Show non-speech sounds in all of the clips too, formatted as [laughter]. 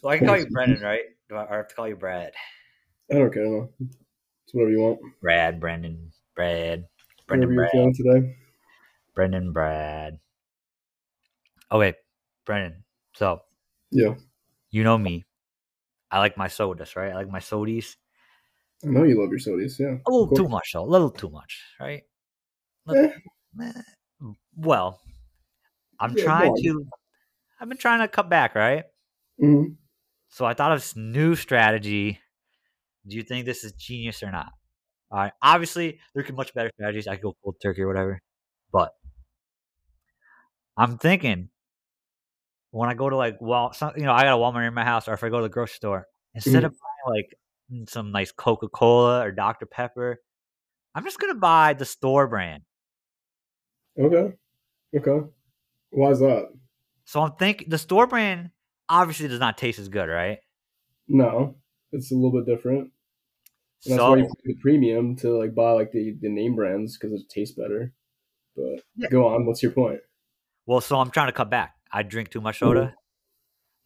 So I can call you Brendan, right? Do I, have to call you Brad? I don't care. No. It's whatever you want. Brad, Brendan, Brad, Brendan, Brad, feeling today. Brendan, Brad. Okay, Brendan. So Yeah. you know me. I like my sodas, right? I like my sodies. I know you love your sodies. Yeah. A little too much, though. A little too much, right? Eh, Eh, Well, I'm Yeah, trying to. I've been trying to cut back, right? mhm. So I thought of this new strategy. Do you think this is genius or not? All right. Obviously, there could be much better strategies. I could go cold turkey or whatever. But I'm thinking when I go to like well, some, you know, I got a Walmart near my house, or if I go to the grocery store, instead of buying like mm, some nice Coca Cola or Dr Pepper, I'm just gonna buy the store brand. Okay. Okay. Why is that? So I'm thinking the store brand obviously does not taste as good, right? No, it's a little bit different. And that's So why you pay the premium to like buy like the, the name brands because it tastes better. But Yeah. go on. What's your point? well, so I'm trying to cut back. I drink too much soda.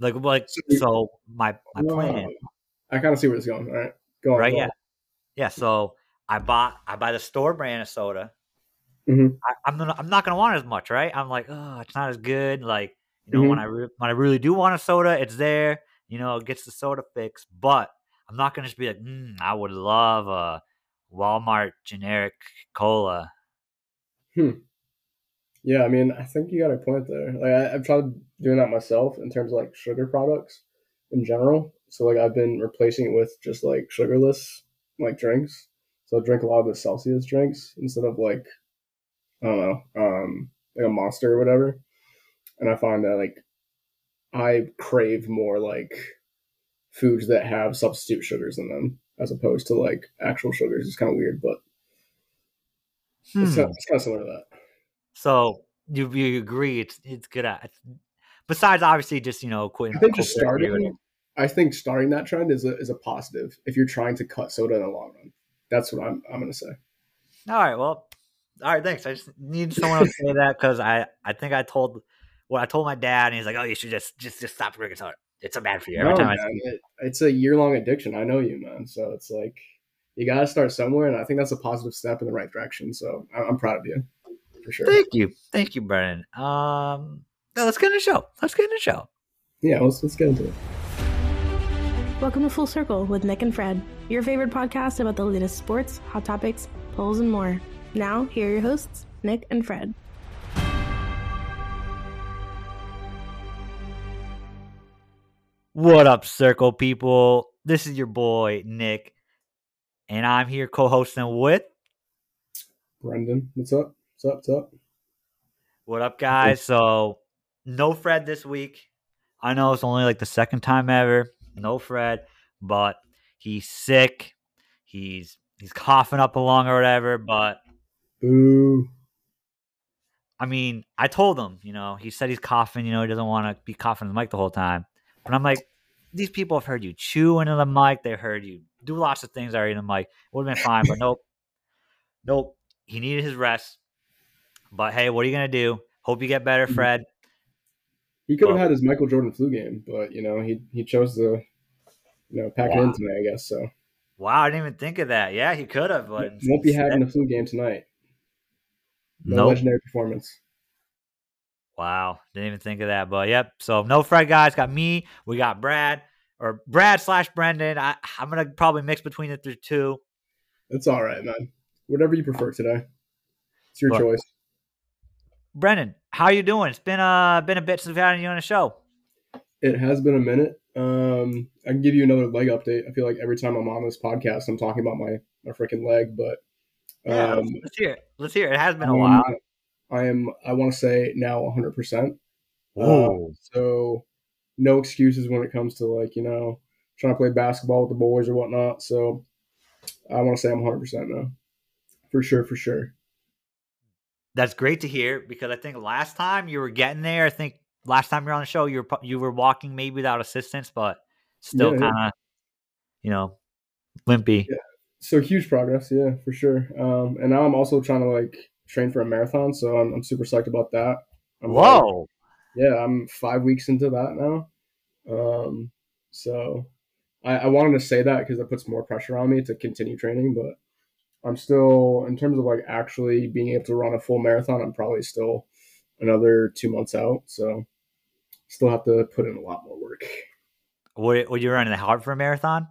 Like like So so my my plan. I kind of see where it's going. All right. Go on. right? go Yeah, on. yeah. So I bought I buy the store brand of soda. Mhm. I, I'm not I'm not gonna want as much, right? I'm like, oh, it's not as good. Like you know, when I re- when I really do want a soda, it's there. You know, it gets the soda fix. But I'm not gonna just be like, mm, I would love a Walmart generic cola. Hmm. Yeah, I mean, I think you got a point there. Like, I, I've tried doing that myself in terms of like sugar products in general. So, like, I've been replacing it with just like sugarless like drinks. So, I drink a lot of the Celsius drinks instead of like, I don't know, um, like a monster or whatever. And I find that like I crave more like foods that have substitute sugars in them as opposed to like actual sugars. It's kind of weird, but it's, Hmm. kind of, it's kind of similar to that. So you you agree it's it's good at besides obviously just you know quitting. I think just starting. I think starting that trend is a is a positive if you're trying to cut soda in the long run. That's what I'm I'm gonna say. All right. Well, all right. Thanks. I just need someone else to say that because I, I think I told, well, I told my dad, and he's like, "Oh, you should just, just, just stop drinking soda. It's so bad for you." Every No, time I, man, it, it's a year long addiction. I know you, man. So it's like you gotta start somewhere, and I think that's a positive step in the right direction. So I- I'm proud of you for sure. thank you, thank you, Brennan. Um, now let's get in the show. Let's get in the show. Yeah, let's let's get into it. Welcome to Full Circle with Nick and Fred, your favorite podcast about the latest sports, hot topics, polls, and more. Now, here are your hosts, Nick and Fred. What up, Circle people? This is your boy Nick, and I'm here co-hosting with. Brendan, what's up? What's up? What's up? What up, guys? So, no Fred this week. I know it's only like the second time ever. No Fred, but he's sick. He's he's coughing up a lung or whatever. But Boo. I mean, I told him, you know, he said he's coughing. You know, he doesn't want to be coughing in the mic the whole time. But I'm like, these people have heard you chew into the mic. They heard you do lots of things already in the mic. Would have been fine, but nope, nope. He needed his rest. But hey, what are you gonna do? Hope you get better, Mhm. Fred. He could have had his Michael Jordan flu game, but you know he he chose to you know pack it Wow. in tonight. I guess so. Wow, I didn't even think of that. Yeah, he could have, but Won't be having a flu game tonight. No Nope. legendary performance. Wow, didn't even think of that. But yep. So no Fred guys. Got me. We got Brad or Brad slash Brendan. I, I'm gonna probably mix between the two. It's all right, man. Whatever you prefer today. It's your But- choice. Brendan, how you doing? It's been uh been a bit since we've had you on the show. It has been a minute. Um, I can give you another leg update. I feel like every time I'm on this podcast, I'm talking about my my freaking leg, but Yeah, um, let's, let's hear it. Let's hear it. It has been a um, while. I am. I want to say now 100. percent Whoa. So no excuses when it comes to like you know trying to play basketball with the boys or whatnot. So I want to say I'm 100 percent now, for sure, for sure. That's great to hear because I think last time you were getting there. I think last time you were on the show, you were you were walking maybe without assistance, but still Yeah, yeah. kind of you know limpy. Yeah. So huge progress, yeah, for sure. Um, and now I'm also trying to like train for a marathon, so I'm, I'm super psyched about that. Like, Whoa. yeah, I'm five weeks into that now. Um, So I, I wanted to say that because it puts more pressure on me to continue training, but I'm still in terms of like actually being able to run a full marathon. I'm probably still another two months out, so still have to put in a lot more work. Were, were you running hard for a marathon?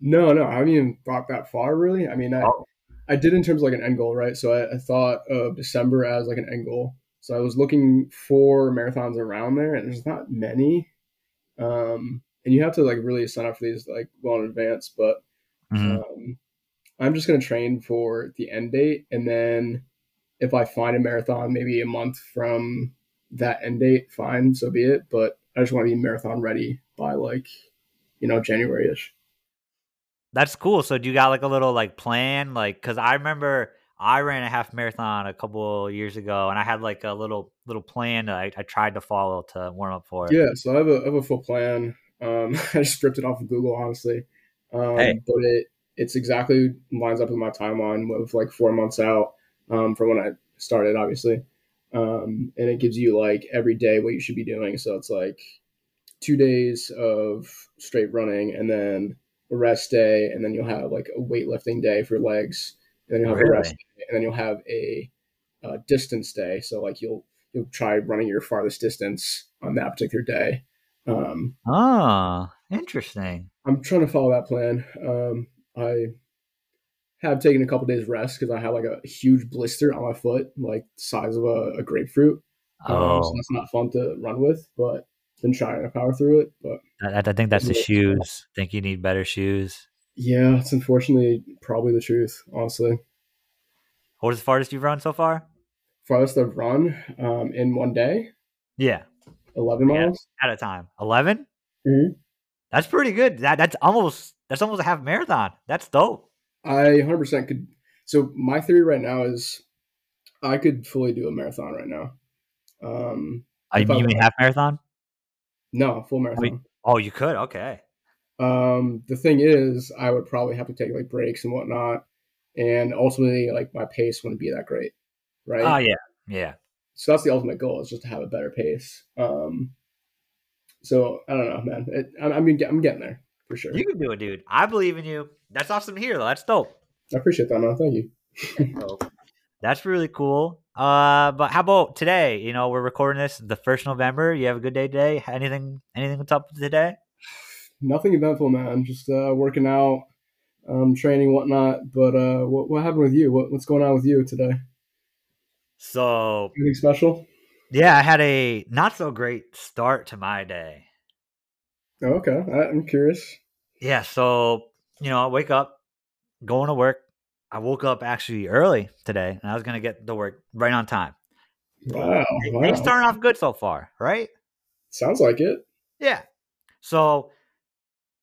No, no, I haven't even thought that far really. I mean, I, Oh. I did in terms of like an end goal, right? So I, I thought of December as like an end goal. So I was looking for marathons around there, and there's not many. Um, and you have to like really sign up for these like well in advance. But Mhm. um, I'm just gonna train for the end date, and then if I find a marathon maybe a month from that end date, fine, so be it. But I just want to be marathon ready by like you know January ish. That's cool. So do you got like a little like plan? Like, because I remember I ran a half marathon a couple years ago, and I had like a little little plan that I, I tried to follow to warm up for it. Yeah, so I have a, I have a full plan. Um, [laughs] I just ripped it off of Google, honestly. Um, Hey. But it it's exactly lines up with my timeline with like four months out um, from when I started, obviously. Um, and it gives you like every day what you should be doing. So it's like two days of straight running, and then a rest day, and then you'll have like a weightlifting day for legs, and then you'll have a rest day, and then you'll have a uh, distance day. So like you'll you'll try running your farthest distance on that particular day. Um, Oh, interesting. I'm trying to follow that plan. Um, I have taken a couple days rest because I had like a huge blister on my foot, like the size of a, a grapefruit. Um, Oh, so that's not fun to run with, but been trying to power through it. But I, I think that's the shoes. Think you need better shoes. yeah, it's unfortunately probably the truth, honestly. What is the farthest you've run so far? Farthest I've run um, in one day, Yeah, 11 Yeah. miles. at a time. 11 Mhm. That's pretty good. That that's almost that's almost a half marathon. That's dope. I 100% could. So my theory right now is I could fully do a marathon right now. Um, I If I you mean half marathon? No, full marathon. Oh, you could. Okay. Um, the thing is, I would probably have to take like breaks and whatnot, and ultimately, like my pace wouldn't be that great, right? Oh yeah, yeah. So that's the ultimate goal is just to have a better pace. Um, so I don't know, man. It, I, I mean, I'm getting there for sure. You can do it, dude. I believe in you. That's awesome to hear, though. That's dope. I appreciate that, man. Thank you. [laughs] That's really cool. Uh, but how about today? You know, we're recording this the first November. You have a good day today. Anything? Anything what's up today? Nothing eventful, man. Just uh, working out, um, training, whatnot. But uh, what what happened with you? What, what's going on with you today? So Anything special? yeah, I had a not so great start to my day. Oh, okay, I, I'm curious. Yeah, so you know, I wake up, going to work. I woke up actually early today, and I was gonna get to work right on time. Wow, They- wow. They starting off good so far, right? Sounds like it. Yeah. So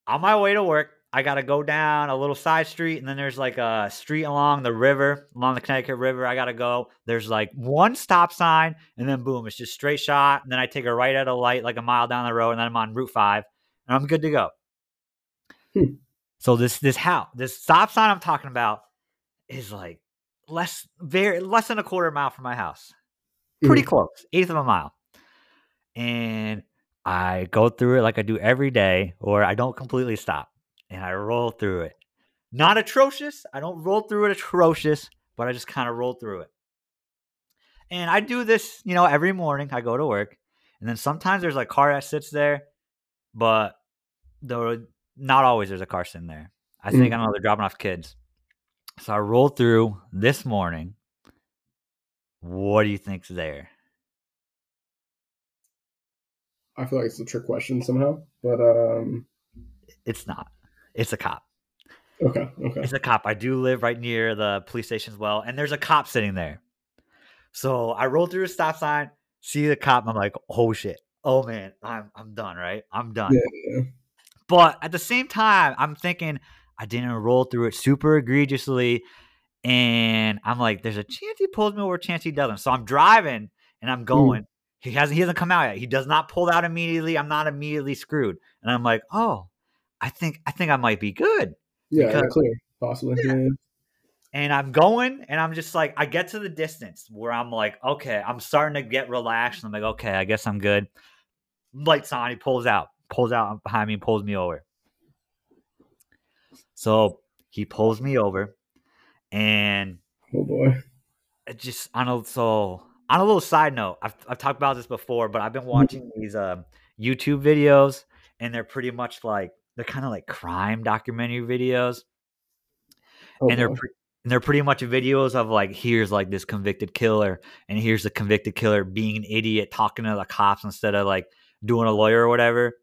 on my way to work, I got to go down a little side street, and then there's like a street along the river, along the Connecticut River. I got to go. There's like one stop sign, and then boom, it's just straight shot. And then I take a right at a light, like a mile down the road, and then I'm on Route Five, and I'm good to go. Hmm. So this this how this stop sign I'm talking about is like less very less than a quarter mile from my house pretty mm-hmm. close, eighth of a mile. And I go through it like I do every day, or I don't completely stop and I roll through it. Not atrocious. I don't roll through it atrocious, but I just kind of roll through it. And I do this, you know, every morning. I go to work, and then sometimes there's like car that sits there, but though not always there's a car sitting there. I think I mm-hmm. know they're dropping off kids. So I rolled through this morning. What do you think's there? I feel like it's a trick question somehow, but um, It's not. It's a cop. okay, okay. It's a cop. I do live right near the police station as well, and there's a cop sitting there. So I roll through a stop sign, see the cop, and I'm like, oh shit. Oh man, I'm I'm done, right? I'm done. Yeah, yeah. But at the same time, I'm thinking I didn't roll through it super egregiously. And I'm like, there's a chance he pulls me over, a chance he doesn't. So I'm driving and I'm hmm. going. He hasn't he hasn't come out yet. He does not pull out immediately. I'm not immediately screwed. And I'm like, oh, I think I think I might be good. Yeah, Because- clear, possibly. Yeah. Yeah. And I'm going and I'm just like, I get to the distance where I'm like, okay, I'm starting to get relaxed. I'm like, okay, I guess I'm good. Lights on, he pulls out. pulls out behind me and pulls me over. So he pulls me over, and Oh boy. it just on a so on a little side note, I've I've talked about this before, but I've been watching these um YouTube videos, and they're pretty much like they're kind of like crime documentary videos, Oh, and they're pre- and they're pretty much videos of like here's like this convicted killer, and here's the convicted killer being an idiot, talking to the cops instead of like doing a lawyer or whatever,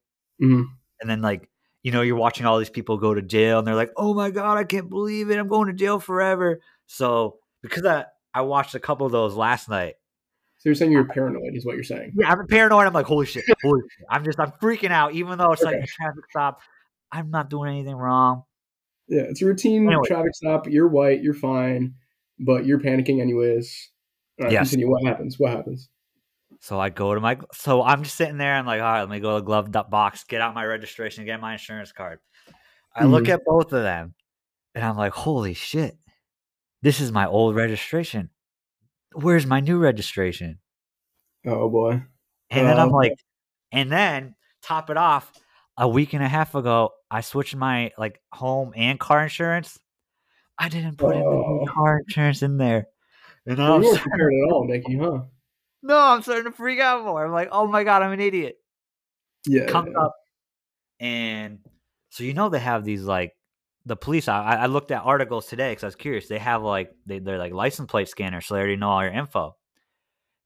Mhm. and then like you know you're watching all these people go to jail, and they're like, oh my god, I can't believe it, I'm going to jail forever. So because I I watched a couple of those last night. So you're saying you're paranoid, is what you're saying? Yeah, I'm paranoid. I'm like, holy shit, holy shit. I'm just, I'm freaking out, even though it's like a traffic stop. I'm not doing anything wrong. Yeah, it's a routine Anyway. traffic stop. You're white, you're fine, but you're panicking anyways. All right, Yes. continue. What happens? What happens? So I go to my, so I'm just sitting there. I'm like, all right, let me go to the glove box, get out my registration, get my insurance card. I look Mhm. at both of them, and I'm like, holy shit, this is my old registration. Where's my new registration? Oh boy. And then I'm Oh, like, and then top it off, a week and a half ago, I switched my like home and car insurance. I didn't put in the new Oh. car insurance in there. And I'm prepared at all, Nikki, huh? No, I'm starting to freak out more. I'm like, oh my god, I'm an idiot. Yeah. Comes yeah. up, and so you know they have these like the police. I, I looked at articles today because I was curious. They have like they, they're like license plate scanners, so they already know all your info.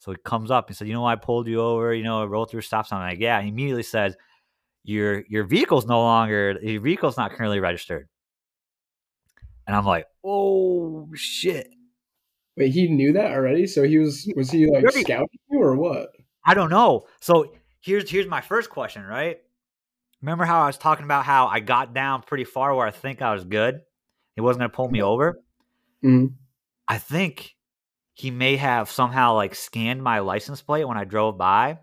So he comes up and said, you know, why I pulled you over. You know, I rolled through a stop sign. I'm like, yeah. He immediately says, your your vehicle's no longer your vehicle's not currently registered. And I'm like, oh shit. Wait, he knew that already? So he was was he like Already- scouting you or what? I don't know. So here's here's my first question, right? Remember how I was talking about how I got down pretty far where I think I was good? He wasn't gonna pull me over. Mhm. I think he may have somehow like scanned my license plate when I drove by.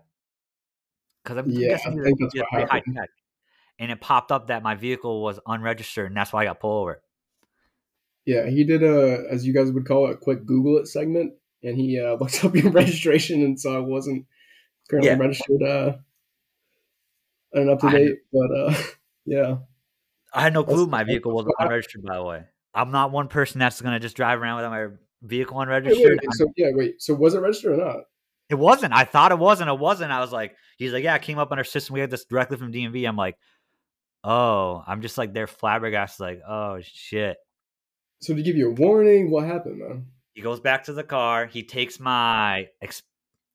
Because I'm Yeah, guessing I think that's what pretty high happened. tech. And it popped up that my vehicle was unregistered, and that's why I got pulled over. Yeah, he did a as you guys would call it, a quick Google it segment, and he uh, [laughs] looked up your registration and saw I wasn't currently Yeah. registered uh and up to date. But uh [laughs] yeah. I had no That's- clue my vehicle wasn't unregistered. By the way, I'm not one person that's gonna just drive around without my vehicle Wait, wait, unregistered. wait, so yeah, wait. So was it registered or not? It wasn't. I thought it wasn't. It wasn't. I was like, he's like, yeah, it came up on our system. We had this directly from DMV. I'm like, oh, I'm just like, they're flabbergasted. Like, oh shit. So to give you a warning, what happened, man? He goes back to the car. He takes my ex-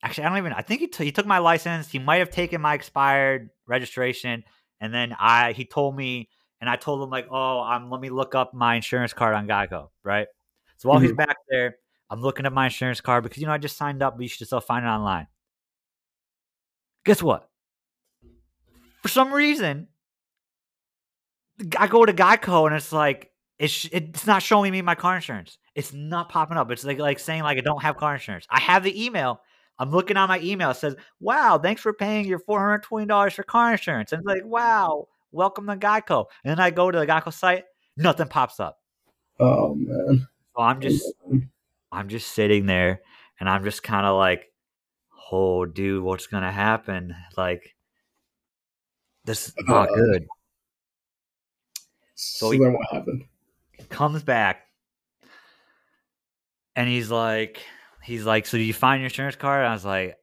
actually, I don't even. I think he t- he took my license. He might have taken my expired registration, and then I he told me, and I told him like, oh, um, let me look up my insurance card on Geico, right? So while he's back there, I'm looking at my insurance card because you know I just signed up, but you should still find it online. Guess what? For some reason, I go to Geico and it's like it's it's not showing me my car insurance. It's not popping up. It's like like saying like I don't have car insurance. I have the email. I'm looking on my email. It says, "Wow, thanks for paying your four hundred twenty dollars for car insurance." And it's like, "Wow, welcome to Geico." And then I go to the Geico site, nothing pops up. Oh man. So I'm just I'm just sitting there and I'm just kind of like, "Oh, dude, what's gonna happen?" Like this is not Uh, good. So he- then what happened? Comes back and he's like he's like so do you find your insurance card i was like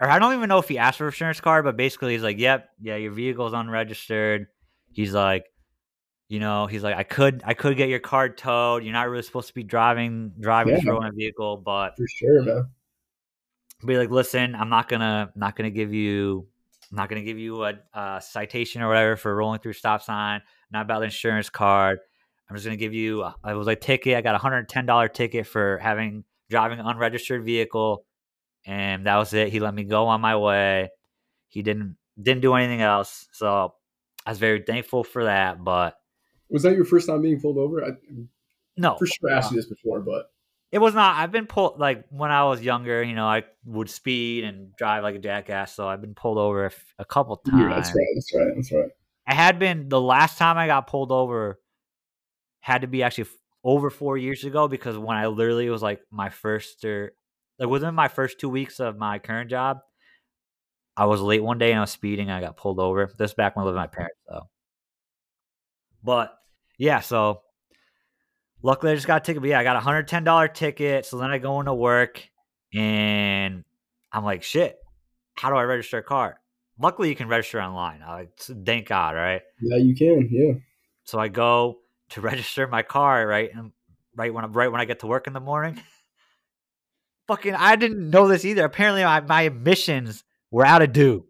or i don't even know if he asked for insurance card but basically he's like yep yeah your vehicle's unregistered he's like you know he's like i could i could get your card towed you're not really supposed to be driving driving Yeah. through a vehicle but For sure, man. be like, listen, I'm not gonna not gonna give you I'm not gonna give you a, a citation or whatever for rolling through stop sign. Not about the insurance card. I'm just gonna give you. Uh, a- was a ticket. I got a hundred ten dollar ticket for having driving an unregistered vehicle, and that was it. He let me go on my way. He didn't didn't do anything else. So I was very thankful for that. But Was that your first time being pulled over? I no, for sure I asked you this before, but It was not. I've been pulled like when I was younger. You know, I would speed and drive like a jackass. So I've been pulled over a, f- a couple times. yeah, that's right. That's right. That's right. I had been the last time I got pulled over had to be actually f- over four years ago because when I literally was like my first or like within my first two weeks of my current job, I was late one day and I was speeding and I got pulled over. This back when I lived with my parents though. But yeah, so luckily I just got a ticket. But yeah, I got a hundred ten dollar ticket. So then I go into work and I'm like, shit, how do I register a car? Luckily you can register online. I like thank God, right? Yeah, you can. Yeah. So I go to [laughs] register my car, right? And right when I right when I get to work in the morning. [laughs] Fucking I didn't know this either. Apparently my, my emissions were out of due.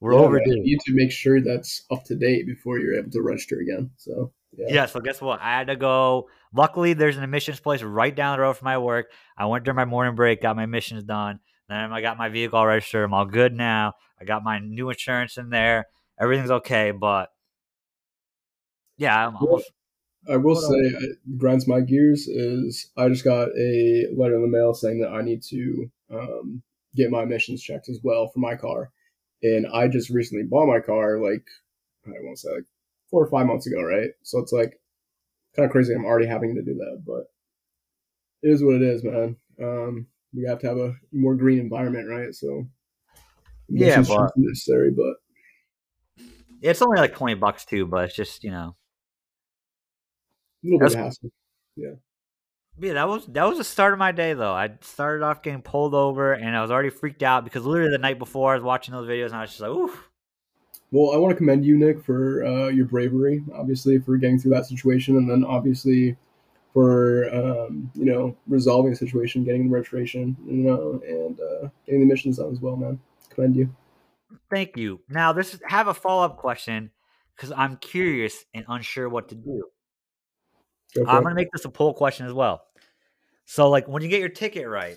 We're Yeah, man, overdue. You need to make sure that's up to date before you're able to register again. So yeah. Yeah, so guess what? I had to go. Luckily, there's an emissions place right down the road from my work. I went during my morning break, got my emissions done. Then I got my vehicle registered. I'm all good now. I got my new insurance in there. Everything's okay. But yeah, I'm Well, almost, I will Hold say, it grinds my gears is I just got a letter in the mail saying that I need to um, get my emissions checked as well for my car. And I just recently bought my car, like, I won't say, like four or five months ago, right? So it's like kind of crazy I'm already having to do that, but it is what it is, man. Um, we have to have a more green environment, right? So, Yeah, but- necessary, but it's only like 20 bucks too, but it's just, you know. Little bit of hassle. Yeah, that was that was the start of my day though. I started off getting pulled over and I was already freaked out because literally the night before I was watching those videos and I was just like, oof. Well, I want to commend you, Nick, for uh, your bravery, obviously, for getting through that situation, and then obviously for um, you know resolving the situation, getting the registration, you know, and uh, getting the missions done as well, man. Commend you. Thank you. Now, this is, have a follow up question because I'm curious and unsure what to do. Go I'm gonna make this a poll question as well. So, like, when you get your ticket right,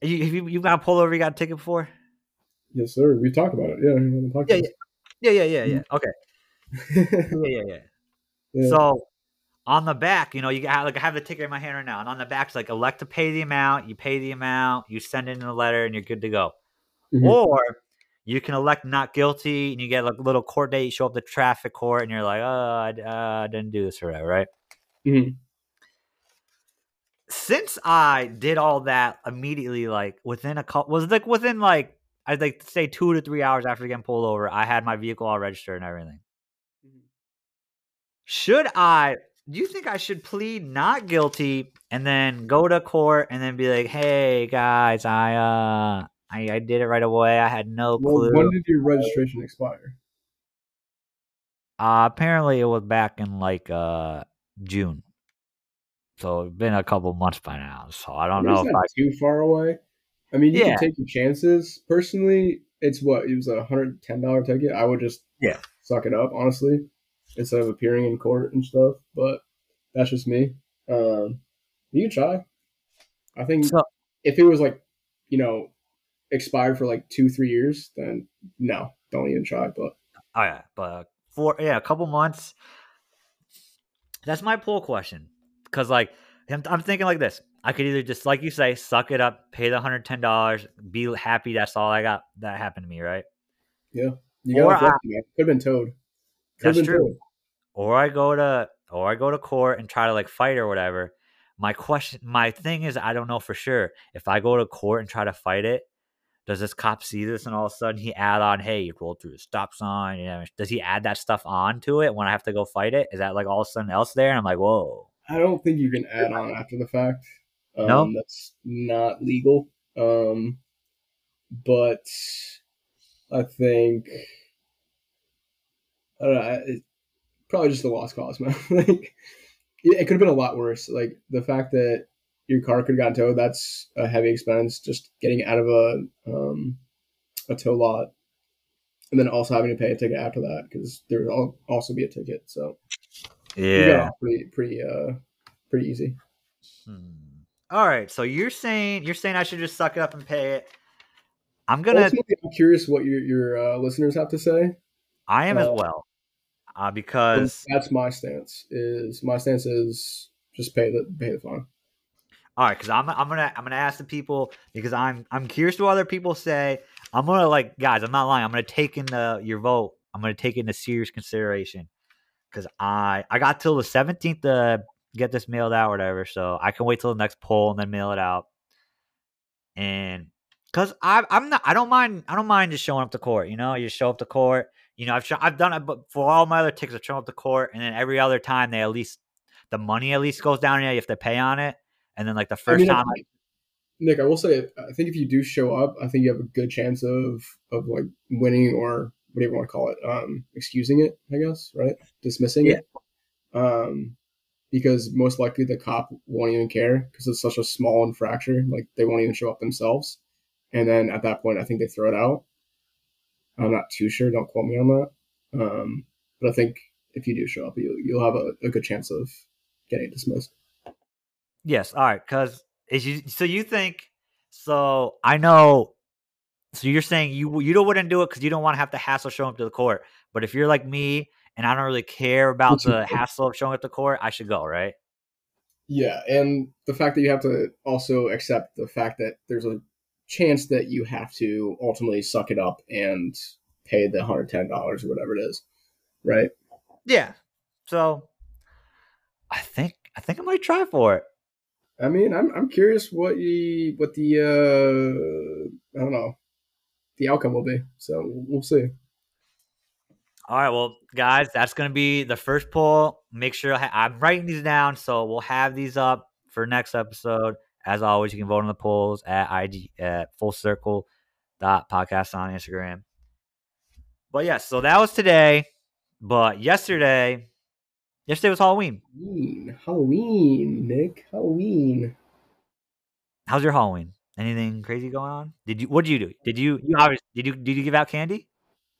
you have you, you got pulled over? You got a ticket before? Yes, sir. We talked about it. Yeah, the Yeah, podcast. yeah, yeah, yeah, yeah. Okay, [laughs] yeah, yeah, yeah. Yeah. So, on the back, you know, you got like I have the ticket in my hand right now, and on the back, it's like elect to pay the amount. You pay the amount, you send in a letter, and you're good to go. Mhm. Or you can elect not guilty, and you get like a little court date. You show up to traffic court, and you're like, oh, I, uh, I didn't do this or whatever, right? Mhm. since I did all that immediately, like within a couple, was like within like I'd like say two to three hours after getting pulled over, I had my vehicle all registered and everything. Should I? Do you think I should plead not guilty and then go to court and then be like, "Hey guys, I uh, I, I did it right away. I had no Well, clue." when did your registration expire? uh, apparently, it was back in like uh June, so it's been a couple months by now. So I don't know it's if not I. too far away. I mean, you Yeah. can take your chances. Personally, it's what it was a hundred ten dollar ticket. I would just Yeah. suck it up, honestly, instead of appearing in court and stuff. But that's just me. Um, you can try. I think So- if it was like, you know, expired for like two three years, then no, don't even try. But Oh yeah, but for yeah, a couple months. That's my poll question, because like I'm, I'm thinking like this: I could either just like you say, suck it up, pay the hundred ten dollars, be happy. That's all I got. That happened to me, right? Yeah, you got I-. Could have been towed. Could have That's been true. towed. Or I go to or I go to court and try to like fight or whatever. My question, my thing is, I don't know for sure if I go to court and try to fight it. Does this cop see this and all of a sudden he add on, hey, you rolled through the stop sign? You know, does he add that stuff on to it when I have to go fight it? Is that like all of a sudden else there? And I'm like, whoa. I don't think you can add on after the fact. Um, No? that's not legal. Um, but I think I don't know. It, probably just the lost cause, [laughs] man. like it, it could have been a lot worse. Like the fact that your car could have gotten towed. That's a heavy expense. Just getting out of a um, a tow lot, and then also having to pay a ticket after that because there would also be a ticket. So got pretty pretty uh pretty easy. Hmm. All right. So you're saying you're saying I should just suck it up and pay it. I'm gonna. Ultimately, I'm curious what your your uh, listeners have to say. I am as uh, well, uh, because that's my stance. Is my stance is just pay the pay the fine. All right, because I'm I'm gonna I'm gonna ask the people because I'm I'm curious to what other people say. I'm gonna like guys. I'm not lying. I'm gonna take in the your vote. I'm gonna take it into serious consideration because I I got till the 17th to get this mailed out, or whatever. So I can wait till the next poll and then mail it out. And Cause I, I'm not. I don't mind. I don't mind just showing up to court. You know, you show up to court. You know, I've I've done it, but for all my other tickets, I show up to court, and then every other time they at least the money at least goes down. Yeah, you have to pay on it, and then like the I first mean, time, I- Nick, I will say, I think if you do show up, I think you have a good chance of of like winning or whatever you want to call it, um, excusing it. I guess, right? Dismissing it. Um, because most likely the cop won't even care because it's such a small infraction. Like they won't even show up themselves, and then at that point, I think they throw it out. I'm not too sure. Don't quote me on that. Um, but I think if you do show up, you, you'll have a, a good chance of getting dismissed. Yes, all right. Cause is you so you think so? I know. So you're saying you you don't wouldn't do it because you don't want to have to hassle showing up to the court. But if you're like me and I don't really care about the hassle of showing up to court, I should go, right? Yeah, and the fact that you have to also accept the fact that there's a chance that you have to ultimately suck it up and pay the hundred ten dollars or whatever it is, right? Yeah. So I think I think I might try for it. I mean, I'm I'm curious what the what the uh I don't know the outcome will be. So we'll see. All right, well, guys, that's gonna be the first poll. Make sure I I'm writing these down, so we'll have these up for next episode. As always, you can vote on the polls at IG at Full Circle dot podcast on Instagram. But yeah, so that was today. But yesterday, yesterday was Halloween. Halloween, Halloween, Nick, Halloween. How's your Halloween? Anything crazy going on? Did you? What did you do? Did you? You obviously did you? Did you give out candy?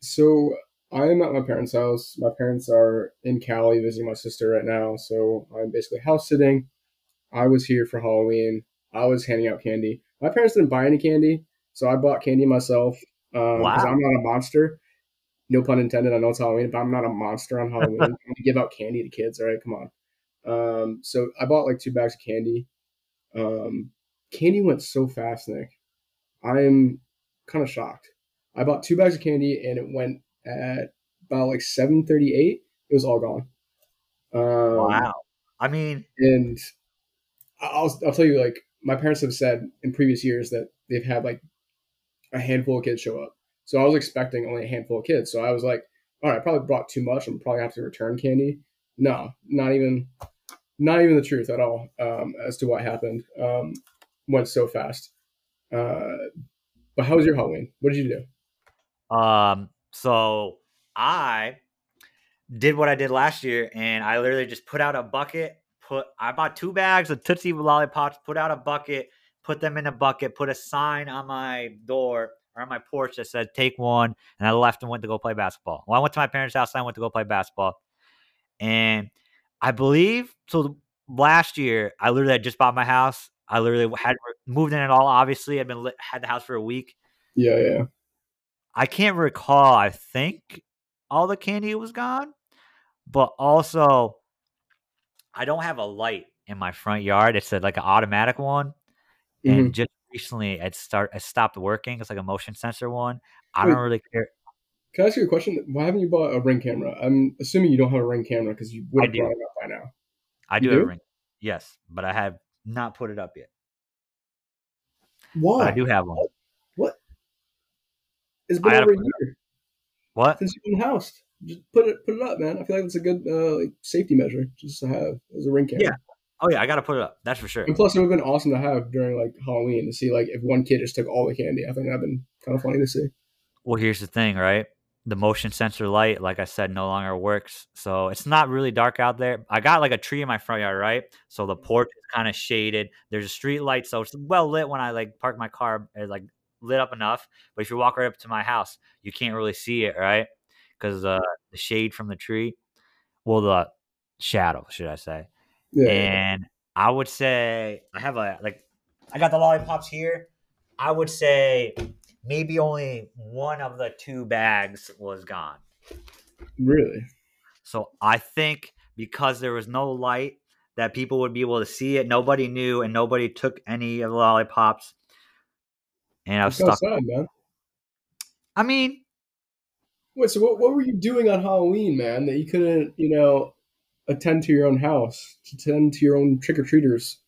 So I'm at my parents' house. My parents are in Cali visiting my sister right now, so I'm basically house sitting. I was here for Halloween. I was handing out candy. My parents didn't buy any candy, so I bought candy myself um, because Wow. I'm not a monster. No pun intended. I know it's Halloween, but I'm not a monster on Halloween. I'm gonna give out candy to kids. All right, come on. Um, so I bought like two bags of candy. Um, candy went so fast, Nick. I'm kind of shocked. I bought two bags of candy and it went at about like seven thirty eight. It was all gone. Um, Wow. I mean, And I'll I'll tell you like my parents have said in previous years that they've had like a handful of kids show up. So I was expecting only a handful of kids. So I was like, all right, I probably brought too much. I'm probably gonna have to return candy. No, not even not even the truth at all um, as to what happened. Um, went so fast. Uh, but how was your Halloween? What did you do? Um, so I did what I did last year, and I literally just put out a bucket. Put I bought two bags of Tootsie lollipops. Put out a bucket. Put them in a bucket. Put a sign on my door or on my porch that said "Take one," and I left and went to go play basketball. Well, I went to my parents' house. And I went to go play basketball, and I believe so. Last year, I literally had just bought my house. I literally had moved in at all. Obviously, I'd been had the house for a week. Yeah, yeah. I can't recall. I think all the candy was gone, but also I don't have a light in my front yard. It's a, like an automatic one, Mhm. and just recently it start it stopped working. It's like a motion sensor one. I Wait. don't really care. Can I ask you a question? Why haven't you bought a ring camera? I'm assuming you don't have a ring camera because you would I have do. brought it up by now. I You do have a do? ring. Yes, but I have not put it up yet. Why? But I do have one. What? It's been over a year What? since you've been housed. Just put it put it up, man. I feel like it's a good uh, like safety measure just to have as a ring camera. Yeah. Oh yeah, I gotta put it up. That's for sure. And plus, it would have been awesome to have during like Halloween to see like if one kid just took all the candy. I think that'd been kind of funny to see. Well, here's the thing, right? The motion sensor light, like I said, no longer works. So it's not really dark out there. I got like a tree in my front yard, right? So the porch is kind of shaded. There's a street light, so it's well lit when I like park my car. It's like lit up enough. But if you walk right up to my house, you can't really see it, right? Because uh, the shade from the tree, well, the shadow, should I say? Yeah. And I would say I have a like I got the lollipops here. I would say maybe only one of the two bags was gone. really? So I think because there was no light that people would be able to see it, nobody knew and nobody took any of the lollipops. And I was That's stuck. sad, man. I mean, Wait, so what, what were you doing on Halloween, man, that you couldn't, you know, attend to your own house, To attend to your own trick or treaters?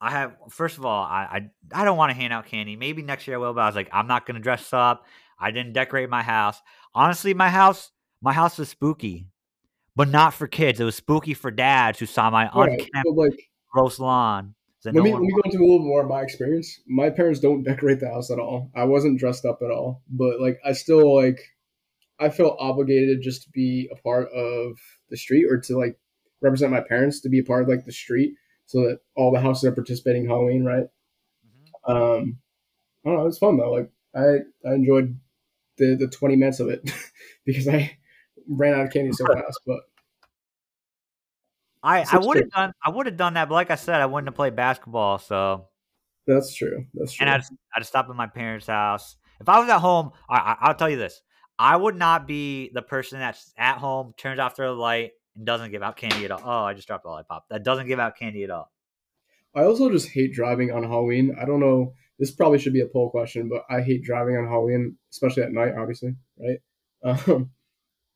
I have first of all, I I, I don't want to hand out candy. Maybe next year I will, but I was like, I'm not gonna dress up. I didn't decorate my house. Honestly, my house my house was spooky, but not for kids. It was spooky for dads who saw my Right, unkempt like gross lawn. let no me let me go into a little more of my experience. My parents don't decorate the house at all. I wasn't dressed up at all, but like I still like I felt obligated just to be a part of the street or to like represent my parents to be a part of like the street so that all the houses are participating in Halloween, right? Mhm. Um I don't know, it was fun though. Like I I enjoyed the the 20 minutes of it [laughs] because I ran out of candy so fast, but I, I would have done I would have done that, but like I said, I wouldn't have played basketball. So that's true. That's true. and I'd I'd stop at my parents' house. If I was at home, I, I I'll tell you this: I would not be the person that's at home, turns off their light, and doesn't give out candy at all. Oh, I just dropped a lollipop. That doesn't give out candy at all. I also just hate driving on Halloween. I don't know. This probably should be a poll question, but I hate driving on Halloween, especially at night. Obviously, right? [laughs] Um,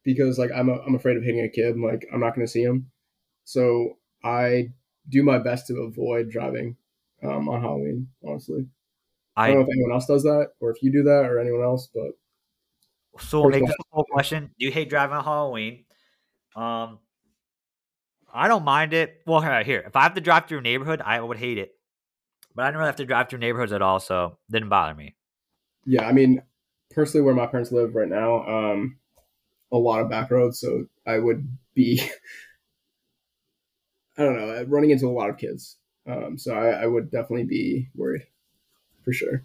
because like I'm a, I'm afraid of hitting a kid. Like I'm not going to see him, so I do my best to avoid driving um, on Halloween. Honestly, I, don't know if anyone else does that or if you do that or anyone else, but so we'll make this a whole question. Do you hate driving on Halloween? Um, I don't mind it. Well, here, if I have to drive through a neighborhood, I would hate it. But I didn't really have to drive through neighborhoods at all, so it didn't bother me. yeah, I mean, personally, where my parents live right now, um, a lot of back roads, so I would be, [laughs] I don't know, running into a lot of kids. Um, so I, I would definitely be worried, for sure.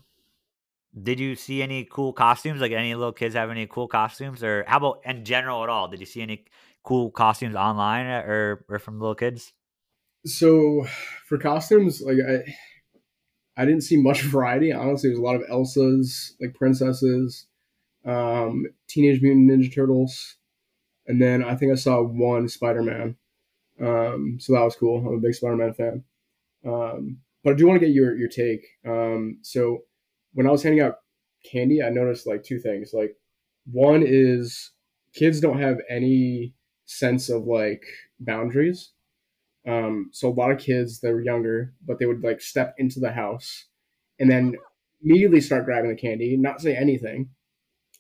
Did you see any cool costumes? Like any little kids have any cool costumes, or how about in general at all? Did you see any cool costumes online uh, or or from little kids? So for costumes, like I, I didn't see much [laughs] variety. Honestly, there's a lot of Elsas, like princesses, um, Teenage Mutant Ninja Turtles, and then I think I saw one Spider Man. Um, so that was cool. I'm a big Spider Man fan. Um, but I do want to get your your take. Um, so when I was handing out candy, I noticed like two things. Like one is kids don't have any sense of like boundaries. Um, so a lot of kids that were younger, but they would like step into the house and then immediately start grabbing the candy, not say anything,